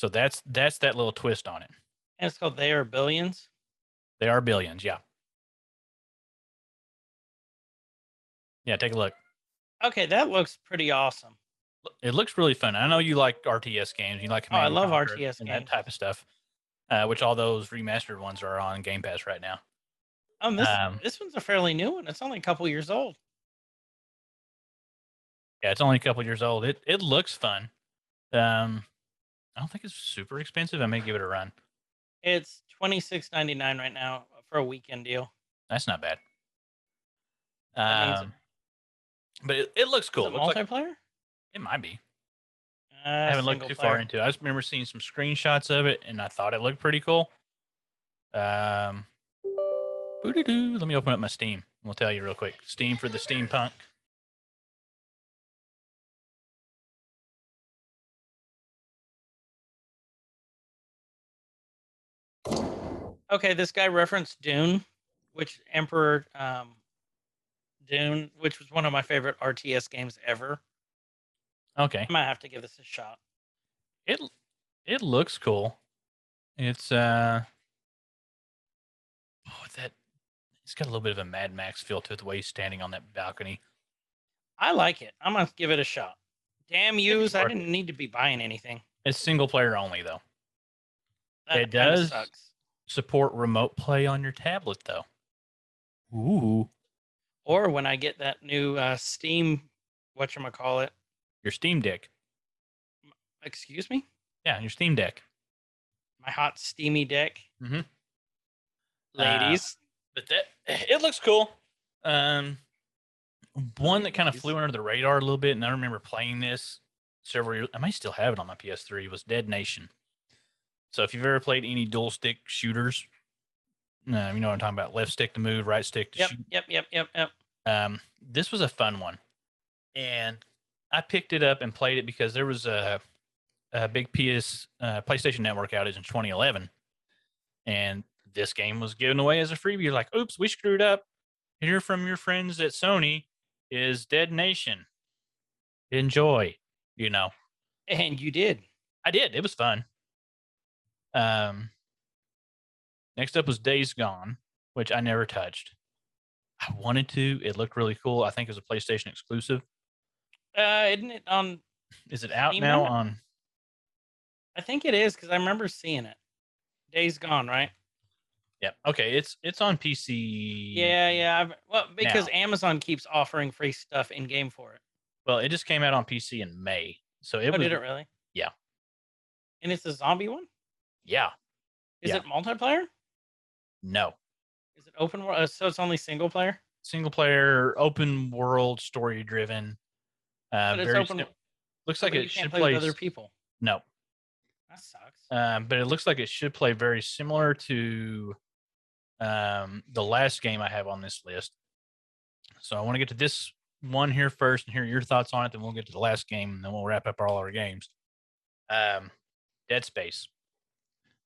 [SPEAKER 3] So that's that's that little twist on it.
[SPEAKER 2] And it's called They Are Billions.
[SPEAKER 3] They are billions, yeah. Yeah, take a look.
[SPEAKER 2] Okay, that looks pretty awesome.
[SPEAKER 3] It looks really fun. I know you like RTS games. You like
[SPEAKER 2] Oh, I love RTS
[SPEAKER 3] and
[SPEAKER 2] games.
[SPEAKER 3] that type of stuff. Uh, which all those remastered ones are on Game Pass right now.
[SPEAKER 2] Um, this
[SPEAKER 3] Um,
[SPEAKER 2] this one's a fairly new one. It's only a couple years old.
[SPEAKER 3] Yeah, it's only a couple years old. It it looks fun. Um, I don't think it's super expensive. I may give it a run.
[SPEAKER 2] It's twenty six ninety nine right now for a weekend deal.
[SPEAKER 3] That's not bad.
[SPEAKER 2] That
[SPEAKER 3] Um, but it, it looks cool.
[SPEAKER 2] Is
[SPEAKER 3] It, looks like-
[SPEAKER 2] multiplayer?
[SPEAKER 3] it might be.
[SPEAKER 2] Uh,
[SPEAKER 3] I haven't looked too
[SPEAKER 2] player.
[SPEAKER 3] far into it. I just remember seeing some screenshots of it, and I thought it looked pretty cool. Um, boo-doo-doo. let me open up my Steam. We'll tell you real quick. Steam for the steampunk.
[SPEAKER 2] Okay, this guy referenced Dune, which Emperor um, Dune, which was one of my favorite RTS games ever.
[SPEAKER 3] Okay,
[SPEAKER 2] I might have to give this a shot.
[SPEAKER 3] it it looks cool. It's uh, oh that it's got a little bit of a Mad Max feel to it. The way he's standing on that balcony.
[SPEAKER 2] I like it. I'm gonna give it a shot. Damn yous! I didn't need to be buying anything.
[SPEAKER 3] It's single player only though.
[SPEAKER 2] That
[SPEAKER 3] It does.
[SPEAKER 2] Sucks.
[SPEAKER 3] Support remote play on your tablet though. Ooh,
[SPEAKER 2] Or when I get that new uh, Steam, what you call it?
[SPEAKER 3] your Steam Deck.
[SPEAKER 2] Excuse me,
[SPEAKER 3] Yeah, your Steam Deck.
[SPEAKER 2] my hot steamy deck,
[SPEAKER 3] Mhm.
[SPEAKER 2] ladies.
[SPEAKER 3] but that it looks cool. Um, one that kind of flew under the radar a little bit, and I remember playing this several years. I might still have it on my PS3. Was Dead Nation. So if you've ever played any dual stick shooters, uh, you know what I'm talking about. Left stick to move, right stick to
[SPEAKER 2] yep,
[SPEAKER 3] shoot.
[SPEAKER 2] yep, yep, yep, yep.
[SPEAKER 3] Um, this was a fun one, and I picked it up and played it because there was a a big PS uh, PlayStation Network outage in 2011, and this game was given away as a freebie. You're like, "Oops, we screwed up." Hear from your friends at Sony is Dead Nation. Enjoy, you know.
[SPEAKER 2] And you did.
[SPEAKER 3] I did. It was fun. Um, next up was Days Gone, which I never touched. I wanted to. It looked really cool. I think it was a PlayStation exclusive.
[SPEAKER 2] Uh, isn't it on?
[SPEAKER 3] Is it out
[SPEAKER 2] Steam
[SPEAKER 3] now
[SPEAKER 2] now?
[SPEAKER 3] on?
[SPEAKER 2] I think it is because I remember seeing it. Days Gone, right?
[SPEAKER 3] Yep. Okay. It's it's on PC.
[SPEAKER 2] Yeah, yeah. I've, well, because
[SPEAKER 3] Now.
[SPEAKER 2] Amazon keeps offering free stuff in game for it.
[SPEAKER 3] Well, it just came out on PC in May, so it
[SPEAKER 2] oh,
[SPEAKER 3] was.
[SPEAKER 2] did it really?
[SPEAKER 3] Yeah.
[SPEAKER 2] And it's a zombie one.
[SPEAKER 3] Yeah.
[SPEAKER 2] Is
[SPEAKER 3] Yeah.
[SPEAKER 2] it multiplayer?
[SPEAKER 3] No.
[SPEAKER 2] Is it open world? Uh, so it's only single player.
[SPEAKER 3] Single player, open world, story driven. Uh,
[SPEAKER 2] But it's
[SPEAKER 3] very
[SPEAKER 2] open.
[SPEAKER 3] sim- looks
[SPEAKER 2] but
[SPEAKER 3] like it should
[SPEAKER 2] play
[SPEAKER 3] play.
[SPEAKER 2] with other people.
[SPEAKER 3] No.
[SPEAKER 2] That sucks.
[SPEAKER 3] um, but it looks like it should play very similar to um, the last game I have on this list. So I want to get to this one here first and hear your thoughts on it. Then we'll get to the last game, and then we'll wrap up all our games. Um, Dead Space,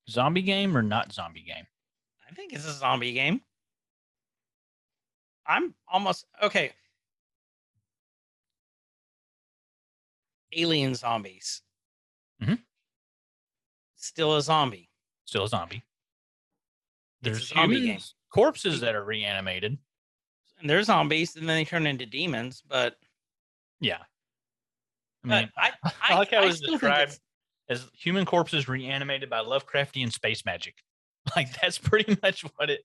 [SPEAKER 3] zombie game or not zombie game?
[SPEAKER 2] I think it's a zombie game. I'm almost okay. Alien zombies.
[SPEAKER 3] Mm-hmm.
[SPEAKER 2] Still a zombie.
[SPEAKER 3] Still a zombie.
[SPEAKER 2] It's a
[SPEAKER 3] There's
[SPEAKER 2] zombie game.
[SPEAKER 3] corpses that are reanimated.
[SPEAKER 2] And they're zombies, and then they turn into demons. But,
[SPEAKER 3] Yeah, I
[SPEAKER 2] but
[SPEAKER 3] mean,
[SPEAKER 2] I, I,
[SPEAKER 3] I like how
[SPEAKER 2] I
[SPEAKER 3] it was described
[SPEAKER 2] it's-
[SPEAKER 3] as human corpses reanimated by Lovecraftian space magic. Like that's pretty much what it.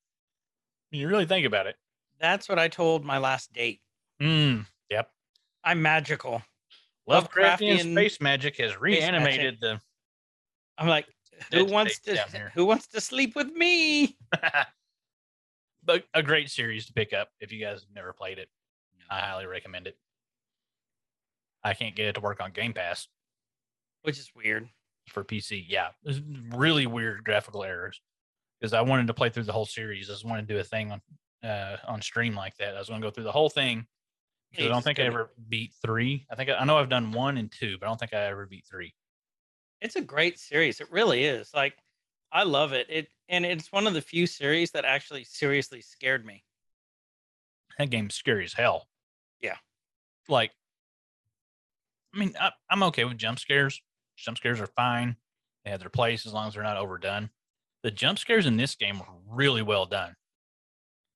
[SPEAKER 3] You really think about it.
[SPEAKER 2] That's what I told my last date.
[SPEAKER 3] Mm, yep.
[SPEAKER 2] I'm magical.
[SPEAKER 3] Lovecraftian
[SPEAKER 2] Lovecraftian
[SPEAKER 3] space magic has reanimated the.
[SPEAKER 2] I'm like, Who wants to. Who wants to sleep with me?
[SPEAKER 3] but a great series to pick up if you guys have never played it. I highly recommend it. I can't get it to work on Game Pass
[SPEAKER 2] Which is weird.
[SPEAKER 3] for PC. Yeah, there's really weird graphical errors because I wanted to play through the whole series. I just wanted to do a thing on uh, on stream like that. I was going to go through the whole thing. I don't think I ever beat three. I think I, I know I've done one and two, but I don't think I ever beat three.
[SPEAKER 2] It's a great series. It really is. Like I love it. It and it's one of the few series that actually seriously scared me.
[SPEAKER 3] That game's scary as hell.
[SPEAKER 2] Yeah.
[SPEAKER 3] Like, I mean, I, I'm okay with jump scares. Jump scares are fine. They have their place as long as they're not overdone. The jump scares in this game were really well done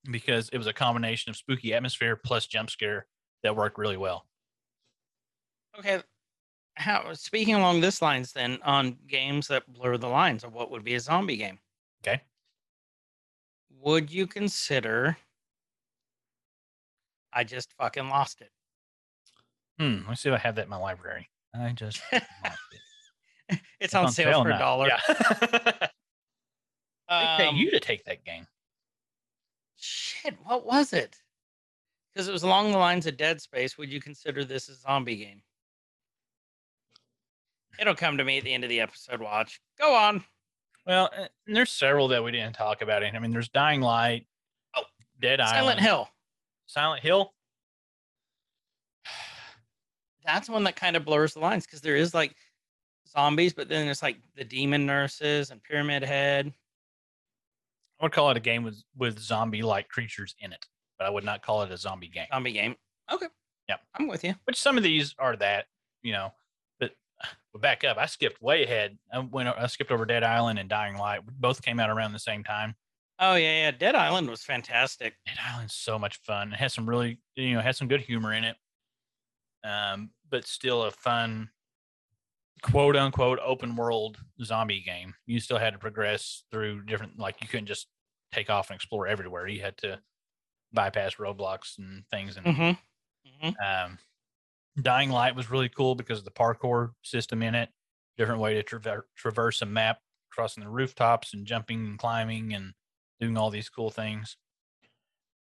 [SPEAKER 3] because it was a combination of spooky atmosphere plus jump scare that worked really well.
[SPEAKER 2] Okay. How speaking along this lines then on games that blur the lines of what would be a zombie game.
[SPEAKER 3] Okay.
[SPEAKER 2] Would you consider I just fucking lost it.
[SPEAKER 3] Hmm. Let me see if I have that in my library. I just lost it.
[SPEAKER 2] it's on, sale, for a dollar.
[SPEAKER 3] Yeah. they pay
[SPEAKER 2] Um,
[SPEAKER 3] you to take that game.
[SPEAKER 2] Shit, what was it? Because it was along the lines of Dead Space. Would you consider this a zombie game? It'll come to me at the end of the episode. Watch. Go on.
[SPEAKER 3] Well, uh, there's several that we didn't talk about. I mean, there's Dying Light,
[SPEAKER 2] Oh,
[SPEAKER 3] Dead
[SPEAKER 2] Silent
[SPEAKER 3] Island,
[SPEAKER 2] Hill.
[SPEAKER 3] Silent Hill.
[SPEAKER 2] That's one that kind of blurs the lines because there is like zombies, but then it's like the demon nurses and Pyramid Head.
[SPEAKER 3] I would call it a game with with zombie-like creatures in it, but I would not call it a zombie game.
[SPEAKER 2] Zombie game. Okay.
[SPEAKER 3] Yep.
[SPEAKER 2] I'm with you.
[SPEAKER 3] Which some of these are that, you know. But but back up, I skipped way ahead. I went. I skipped over Dead Island and Dying Light. Both came out around the same time.
[SPEAKER 2] Oh yeah, yeah. Dead Island was fantastic.
[SPEAKER 3] Dead Island's so much fun. It has some really, you know, has some good humor in it. Um, but still a fun, quote unquote, open world zombie game. You still had to progress through different, like you couldn't just take off and explore everywhere. You had to bypass roadblocks and things. And
[SPEAKER 2] Mm-hmm. hmm
[SPEAKER 3] um, Dying Light was really cool because of the parkour system in it. Different way to traver- traverse a map, crossing the rooftops and jumping and climbing and doing all these cool things.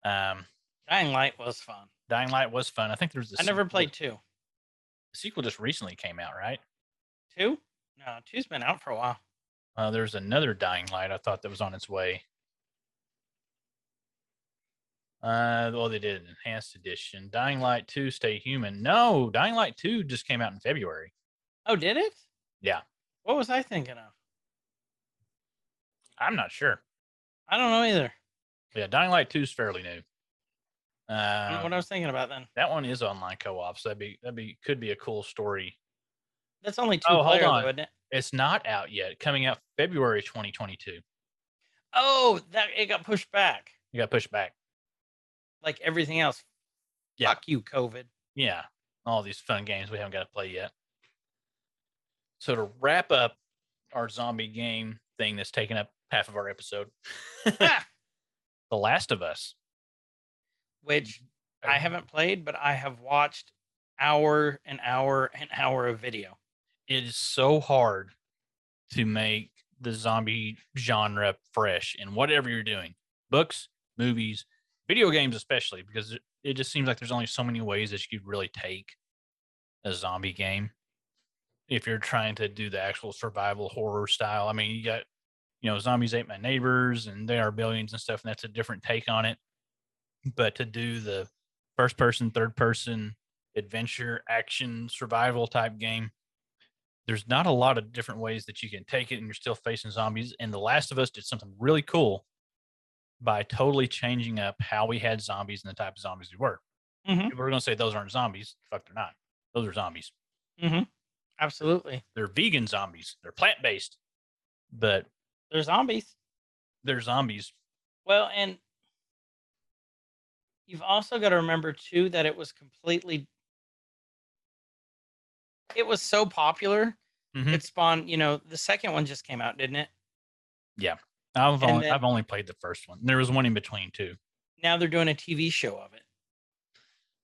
[SPEAKER 3] Um,
[SPEAKER 2] Dying Light was fun.
[SPEAKER 3] Dying Light was fun. I think there's. a
[SPEAKER 2] I never played two.
[SPEAKER 3] The sequel just recently came out, right?
[SPEAKER 2] Two? No, two's been out for a while.
[SPEAKER 3] Uh, there's another Dying Light. I thought that was on its way. Uh, well, they did an enhanced edition. Dying Light 2 Stay Human. No, Dying Light 2 just came out in February.
[SPEAKER 2] Oh, did it?
[SPEAKER 3] Yeah.
[SPEAKER 2] What was I thinking of?
[SPEAKER 3] I'm not sure.
[SPEAKER 2] I don't know either.
[SPEAKER 3] Yeah, Dying Light 2 is fairly new. Uh,
[SPEAKER 2] what I was thinking about then.
[SPEAKER 3] that one is online co-op, so that'd be that'd be could be a cool story.
[SPEAKER 2] That's only two
[SPEAKER 3] Oh, hold on.
[SPEAKER 2] though, it?
[SPEAKER 3] It's not out yet. Coming out February 2022.
[SPEAKER 2] Oh, that it got pushed back.
[SPEAKER 3] It got pushed back.
[SPEAKER 2] Like everything else.
[SPEAKER 3] Yeah.
[SPEAKER 2] Fuck you, COVID.
[SPEAKER 3] yeah, all these fun games we haven't got to play yet. So to wrap up our zombie game thing that's taken up half of our episode, The Last of Us.
[SPEAKER 2] Which I haven't played, but I have watched hour and hour and hour of video.
[SPEAKER 3] It is so hard to make the zombie genre fresh in whatever you're doing, books, movies, video games, especially because it, just seems like there's only so many ways that you could really take a zombie game if you're trying to do the actual survival horror style. I mean, you got, you know, Zombies Ate My Neighbors and They Are Billions and stuff, and that's a different take on it. But to do the first person, third person, adventure, action, survival type game, there's not a lot of different ways that you can take it, and you're still facing zombies. And The Last of Us did something really cool by totally changing up how we had zombies and the type of zombies we were.
[SPEAKER 2] Mhm.
[SPEAKER 3] People are going to say those aren't zombies. Fuck, they're not. Those are zombies.
[SPEAKER 2] Mm-hmm. Absolutely.
[SPEAKER 3] They're vegan zombies. They're plant based, but
[SPEAKER 2] They're zombies.
[SPEAKER 3] they're zombies.
[SPEAKER 2] Well, and you've also got to remember too that it was completely it was so popular
[SPEAKER 3] Mhm.
[SPEAKER 2] it spawned you know the second one just came out didn't it
[SPEAKER 3] Yeah.
[SPEAKER 2] I've
[SPEAKER 3] only,
[SPEAKER 2] then-
[SPEAKER 3] I've only played the first one. There was one in between too.
[SPEAKER 2] now they're doing a tv show of it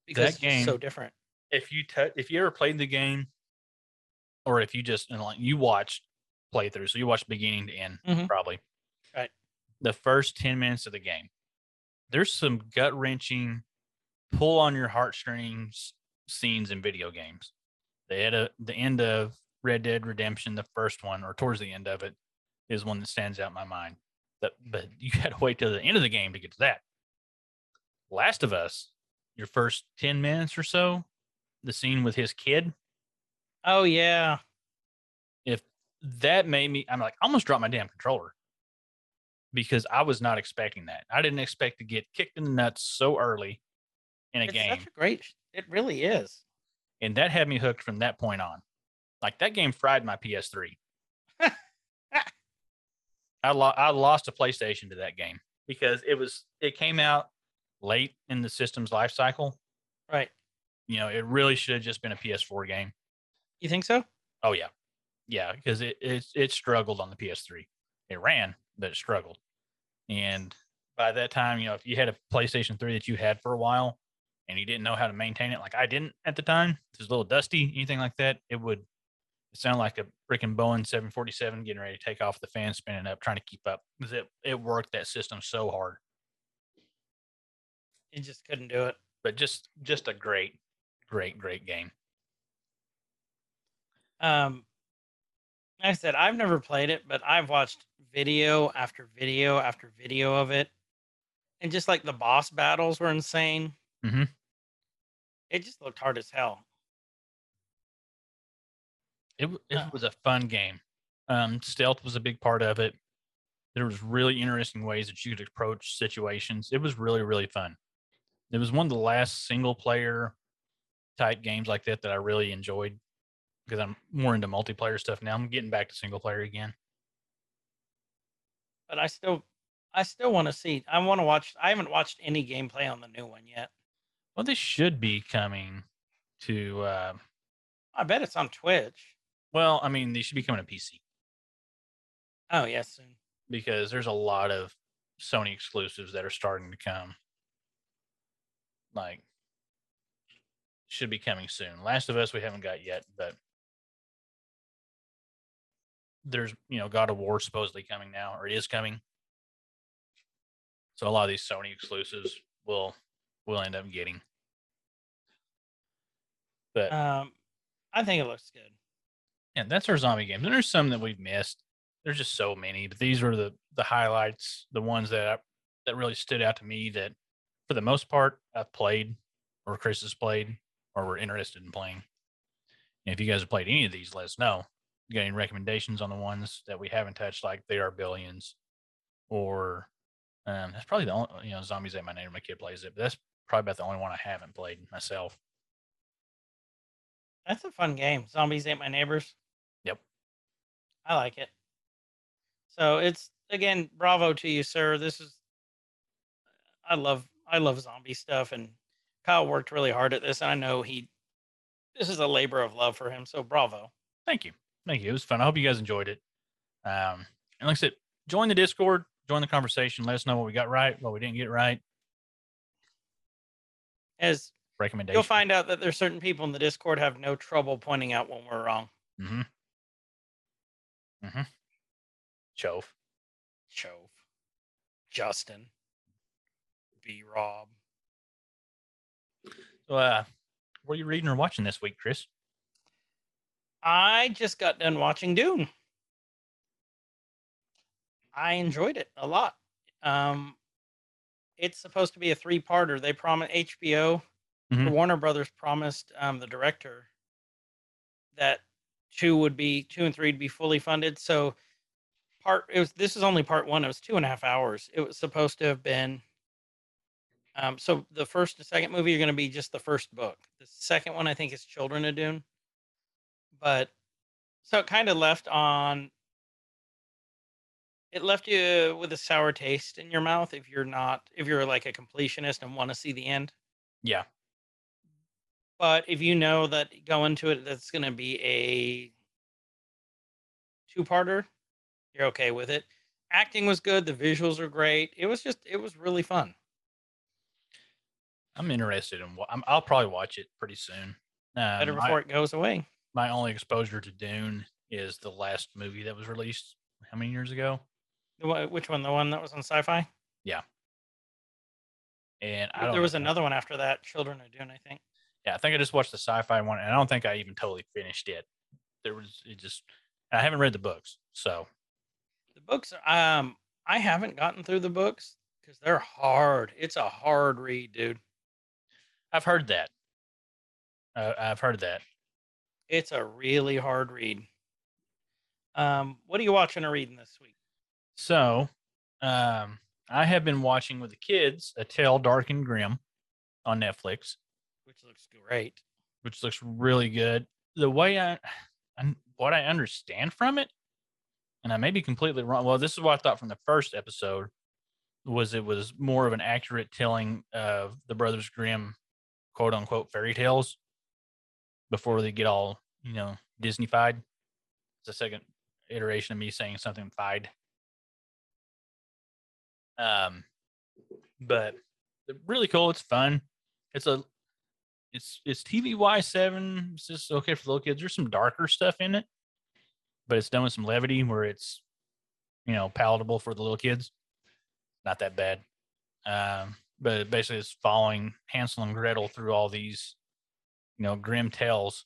[SPEAKER 2] because it's just
[SPEAKER 3] game-
[SPEAKER 2] so different
[SPEAKER 3] If you t- if you ever played the game, or if you just and like you watched playthrough, so you watch beginning to end
[SPEAKER 2] Mhm.
[SPEAKER 3] probably.
[SPEAKER 2] Right.
[SPEAKER 3] The first ten minutes of the game, there's some gut wrenching, pull on your heartstrings scenes in video games. They had a the end of Red Dead Redemption, the first one, or towards the end of it, is one that stands out in my mind. That, but you got to wait till the end of the game to get to that. Last of Us, your first ten minutes or so, the scene with his kid,
[SPEAKER 2] Oh yeah.
[SPEAKER 3] if that made me i'm like I almost dropped my damn controller because i was not expecting that i didn't expect to get kicked in the nuts so early in a
[SPEAKER 2] it's
[SPEAKER 3] game
[SPEAKER 2] such a great. It really is.
[SPEAKER 3] And that had me hooked from that point on like that game fried my ps3 I, lo- I lost a playstation to that game because it was it came out late in the system's life cycle
[SPEAKER 2] Right.
[SPEAKER 3] you know it really should have just been a ps4 game
[SPEAKER 2] You think so?
[SPEAKER 3] Oh yeah, yeah, because it, it it struggled on the PS3. It ran, but it struggled. And by that time, you know, if you had a PlayStation 3 that you had for a while and you didn't know how to maintain it, like I didn't at the time, it was a little dusty, anything like that, it would it sound like a freaking Boeing 747 getting ready to take off, the fan spinning up, trying to keep up. Because it it worked that system so hard,
[SPEAKER 2] You just couldn't do it.
[SPEAKER 3] but just just a great, great, great game.
[SPEAKER 2] Um, like I said I've never played it, but I've watched video after video after video of it, and just like the boss battles were insane.
[SPEAKER 3] Mhm.
[SPEAKER 2] It just looked hard as hell.
[SPEAKER 3] It, it
[SPEAKER 2] Uh.
[SPEAKER 3] was a fun game. Um, stealth was a big part of it. There was really interesting ways that you could approach situations. It was really really fun. It was one of the last single player type games like that that I really enjoyed because I'm more into multiplayer stuff now. I'm getting back to single player again.
[SPEAKER 2] But I still, I still want to see. I want to watch. I haven't watched any gameplay on the new one yet.
[SPEAKER 3] Well, this should be coming to. Uh,
[SPEAKER 2] I bet it's on Twitch.
[SPEAKER 3] well, I mean, they should be coming to PC
[SPEAKER 2] Oh yes, soon.
[SPEAKER 3] because there's a lot of Sony exclusives that are starting to come. Like, should be coming soon. Last of Us we haven't got yet, but there's you know God of War supposedly coming now, or it is coming. So a lot of these Sony exclusives will will end up getting. But
[SPEAKER 2] Um, I think it looks good.
[SPEAKER 3] yeah, that's our zombie games. And there's some that we've missed. There's just so many, but these were the the highlights, the ones that I, that really stood out to me. That for the most part I've played, or Chris has played, or we're interested in playing. And if you guys have played any of these, let us know. You got any recommendations on the ones that we haven't touched, like They Are Billions, or um, that's probably the only you know Zombies Ate My Neighbor. My kid plays it, but that's probably about the only one I haven't played myself.
[SPEAKER 2] That's a fun game. Zombies ate my neighbors.
[SPEAKER 3] Yep.
[SPEAKER 2] I like it. So it's again, bravo to you, sir. This is I love I love zombie stuff and Kyle worked really hard at this and I know he this is a labor of love for him. So bravo.
[SPEAKER 3] Thank you. Thank you. It was fun. I hope you guys enjoyed it. Um, and like I said, join the Discord, join the conversation. Let us know what we got right, what we didn't get right.
[SPEAKER 2] As
[SPEAKER 3] Recommendation.
[SPEAKER 2] you'll find out that there's certain people in the Discord have no trouble pointing out when we're wrong.
[SPEAKER 3] Mm-hmm. Mm-hmm. Chove.
[SPEAKER 2] Chove. Justin. B Rob.
[SPEAKER 3] So, uh, what are you reading or watching this week, Chris?
[SPEAKER 2] I just got done watching Dune. I enjoyed it a lot. Um, it's supposed to be a three-parter. They promised HBO,
[SPEAKER 3] Mhm.
[SPEAKER 2] Warner Brothers promised um, the director that two would be two and three would be fully funded. So part it was this is only part one. It was two and a half hours. It was supposed to have been. Um, so the first and second movie are going to be just the first book. The second one I think is Children of Dune but so it kind of left on it left you with a sour taste in your mouth if you're not if you're like a completionist and want to see the end
[SPEAKER 3] Yeah.
[SPEAKER 2] but if you know that going to it that's going to be a two-parter you're okay with it acting was good the visuals are great it was just it was really fun
[SPEAKER 3] I'm interested in what I'm, I'll probably watch it pretty soon. Um,
[SPEAKER 2] better before it goes away
[SPEAKER 3] my only exposure to Dune is the last movie that was released. How many years ago?
[SPEAKER 2] Which one? The one that was on sci-fi? Yeah.
[SPEAKER 3] And I
[SPEAKER 2] There
[SPEAKER 3] don't
[SPEAKER 2] There
[SPEAKER 3] was
[SPEAKER 2] another one after that. Children of Dune, I think.
[SPEAKER 3] Yeah, I think I just watched the sci-fi one, and I don't think I even totally finished it. There was it just I haven't read the books, so
[SPEAKER 2] The books. Um, I haven't gotten through the books because they're hard. It's a hard read, dude.
[SPEAKER 3] I've heard that. Uh, I've heard that.
[SPEAKER 2] It's a really hard read. Um, what are you watching or reading this week?
[SPEAKER 3] So, um, I have been watching with the kids A Tale Dark and Grim on Netflix,
[SPEAKER 2] Which looks great.
[SPEAKER 3] which looks really good. The way I, I what I understand from it, and I may be completely wrong. Well, this is what I thought from the first episode was it was more of an accurate telling of the Brothers Grimm quote unquote fairy tales before they get all, you know, Disneyfied. It's a second iteration of me saying something fied. Um, but really cool. It's fun. It's a, it's it's TVY seven. It's just okay for little kids. There's some darker stuff in it, but it's done with some levity where it's, you know, palatable for the little kids. Not that bad. Um, but basically, it's following Hansel and Gretel through all these, you know, grim tales,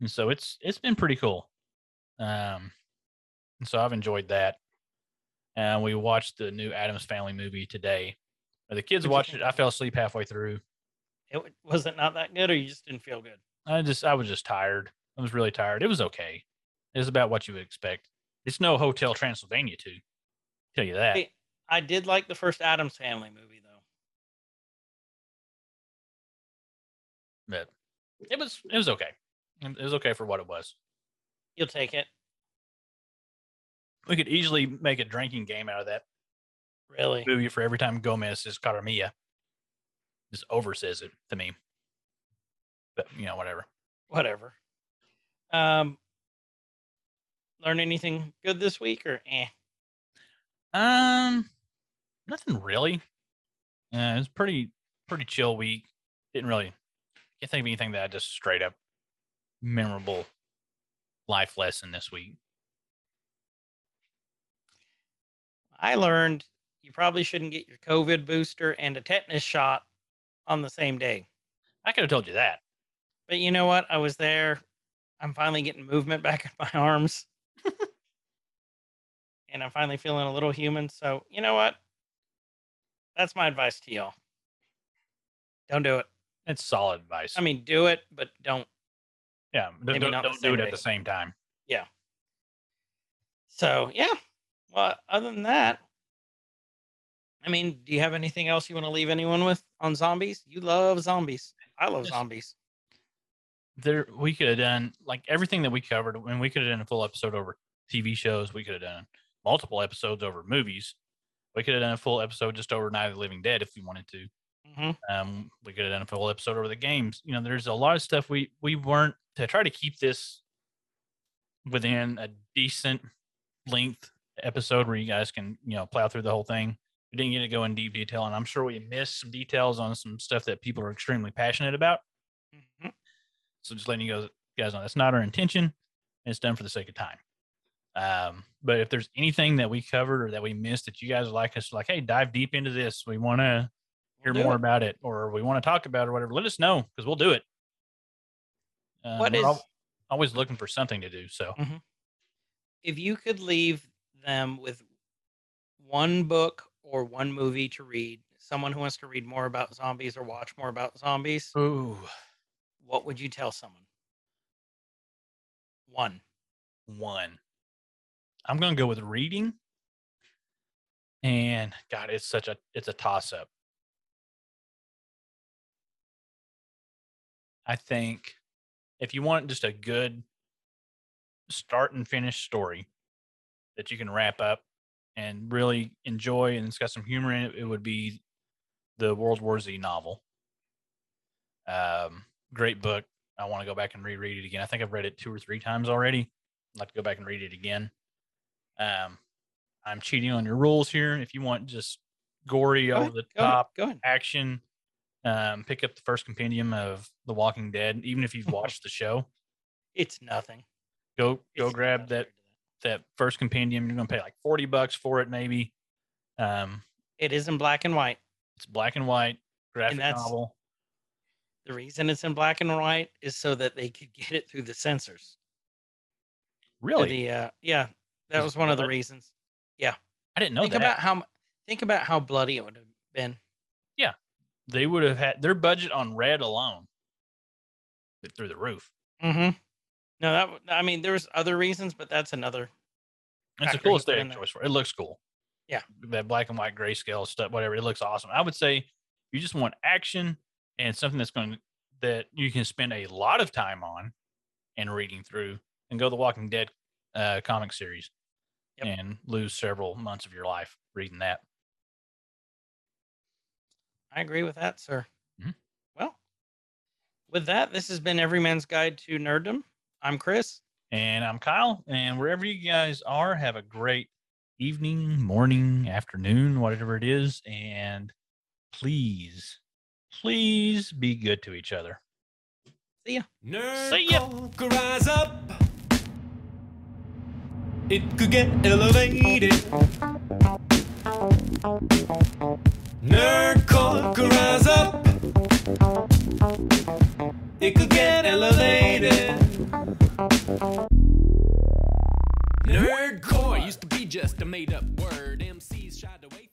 [SPEAKER 3] and so it's it's been pretty cool. Um, and so I've enjoyed that. And we watched the new Addams Family movie today. The kids
[SPEAKER 2] What'd
[SPEAKER 3] watched it. I fell asleep halfway through.
[SPEAKER 2] It was it not that good, or you just didn't feel good?
[SPEAKER 3] I just I was just tired. I was really tired. It was okay. It was about what you would expect. It's no Hotel Transylvania too. Tell you that.
[SPEAKER 2] Hey, I did like the first Addams Family movie, though.
[SPEAKER 3] But it was it was okay. It was okay for what it was.
[SPEAKER 2] You'll take it,
[SPEAKER 3] We could easily make a drinking game out of that
[SPEAKER 2] really.
[SPEAKER 3] movie for every time Gomez says Cara Mia. Just over says it to me. But you know, whatever.
[SPEAKER 2] Whatever. Um, learn anything good this week, or eh?
[SPEAKER 3] Um, nothing really. Uh, it was pretty pretty chill week. Didn't really can't think of anything that I just straight up memorable life lesson this week.
[SPEAKER 2] I learned you probably shouldn't get your COVID booster and a tetanus shot on the same day.
[SPEAKER 3] I could have told you that.
[SPEAKER 2] But you know what? I was there. I'm finally getting movement back in my arms. and I'm finally feeling a little human. So, you know what? That's my advice to y'all. Don't do it.
[SPEAKER 3] It's solid advice.
[SPEAKER 2] I mean, do it, but don't.
[SPEAKER 3] yeah, don't, don't, don't do it at the same time. Yeah.
[SPEAKER 2] So, yeah. Well, other than that, I mean, do you have anything else you want to leave anyone with on zombies? You love zombies. I love zombies.
[SPEAKER 3] There, we could have done like everything that we covered, and we could have done a full episode over TV shows. We could have done multiple episodes over movies. We could have done a full episode just over Night of the Living Dead if we wanted to.
[SPEAKER 2] hmm
[SPEAKER 3] Um, we could have done a full episode over the games. You know, there's a lot of stuff we we weren't to try to keep this within a decent length episode where you guys can you know plow through the whole thing. We didn't get to go in deep detail, and I'm sure we missed some details on some stuff that people are extremely passionate about.
[SPEAKER 2] hmm
[SPEAKER 3] So just letting you guys guys know that's not our intention. It's done for the sake of time. Um, but if there's anything that we covered or that we missed that you guys would like us to like, hey, dive deep into this. We want to hear
[SPEAKER 2] We'll
[SPEAKER 3] more
[SPEAKER 2] it.
[SPEAKER 3] about it or we want to talk about it or whatever, let us know because we'll do it. Uh,
[SPEAKER 2] What
[SPEAKER 3] al- always looking for something to do. So
[SPEAKER 2] if you could leave them with one book or one movie to read, someone who wants to read more about zombies or watch more about zombies,
[SPEAKER 3] ooh,
[SPEAKER 2] what would you tell someone? One.
[SPEAKER 3] one. I'm gonna go with reading. And God, it's such a it's a toss up. I think if you want just a good start and finish story that you can wrap up and really enjoy and it's got some humor in it, it would be the World War Z novel. Um, great book. I want to go back and reread it again. I think I've read it two or three times already. I'd like to go back and read it again. Um, I'm cheating on your rules here. If you want just gory,
[SPEAKER 2] Go
[SPEAKER 3] over
[SPEAKER 2] ahead,
[SPEAKER 3] the
[SPEAKER 2] go ahead,
[SPEAKER 3] top
[SPEAKER 2] Go ahead.
[SPEAKER 3] action, um, pick up the first compendium of The Walking Dead. Even if you've watched the show,
[SPEAKER 2] It's nothing.
[SPEAKER 3] Go go
[SPEAKER 2] It's
[SPEAKER 3] grab that that first compendium. You're gonna pay like forty bucks for it, maybe. Um,
[SPEAKER 2] It is in black and white.
[SPEAKER 3] it's black and white graphic
[SPEAKER 2] that's-
[SPEAKER 3] novel.
[SPEAKER 2] The reason it's in black and white is so that they could get it through the censors.
[SPEAKER 3] Really,
[SPEAKER 2] The uh, yeah, that was one of the reasons.
[SPEAKER 3] Yeah, I didn't know
[SPEAKER 2] think
[SPEAKER 3] that.
[SPEAKER 2] about how think about how bloody it would have been.
[SPEAKER 3] Yeah, they would have had their budget on red alone through the roof.
[SPEAKER 2] Mm-hmm. No, that I mean there was other reasons, but that's another.
[SPEAKER 3] It's the
[SPEAKER 2] factor he
[SPEAKER 3] coolest
[SPEAKER 2] put
[SPEAKER 3] day
[SPEAKER 2] in
[SPEAKER 3] of
[SPEAKER 2] there.
[SPEAKER 3] choice for it. It looks cool.
[SPEAKER 2] Yeah.
[SPEAKER 3] That black and white grayscale stuff, whatever. It looks awesome. I would say you just want action and something that's going to that you can spend a lot of time on and reading through and go the Walking Dead uh, comic series
[SPEAKER 2] Yep.
[SPEAKER 3] and lose several months of your life reading that.
[SPEAKER 2] I agree with that, sir.
[SPEAKER 3] Mhm.
[SPEAKER 2] Well, with that, this has been Everyman's Guide to Nerddom. I'm Chris.
[SPEAKER 3] And I'm Kyle. And wherever you guys are, have a great evening, morning, afternoon, whatever it is. And please, please be good to each other.
[SPEAKER 1] Nerd
[SPEAKER 3] See ya.
[SPEAKER 1] Coke, rise up. It could get elevated. Nerd Coke, rise up. It could get elevated. Nerdcore used to be just a made up word. MCs shied away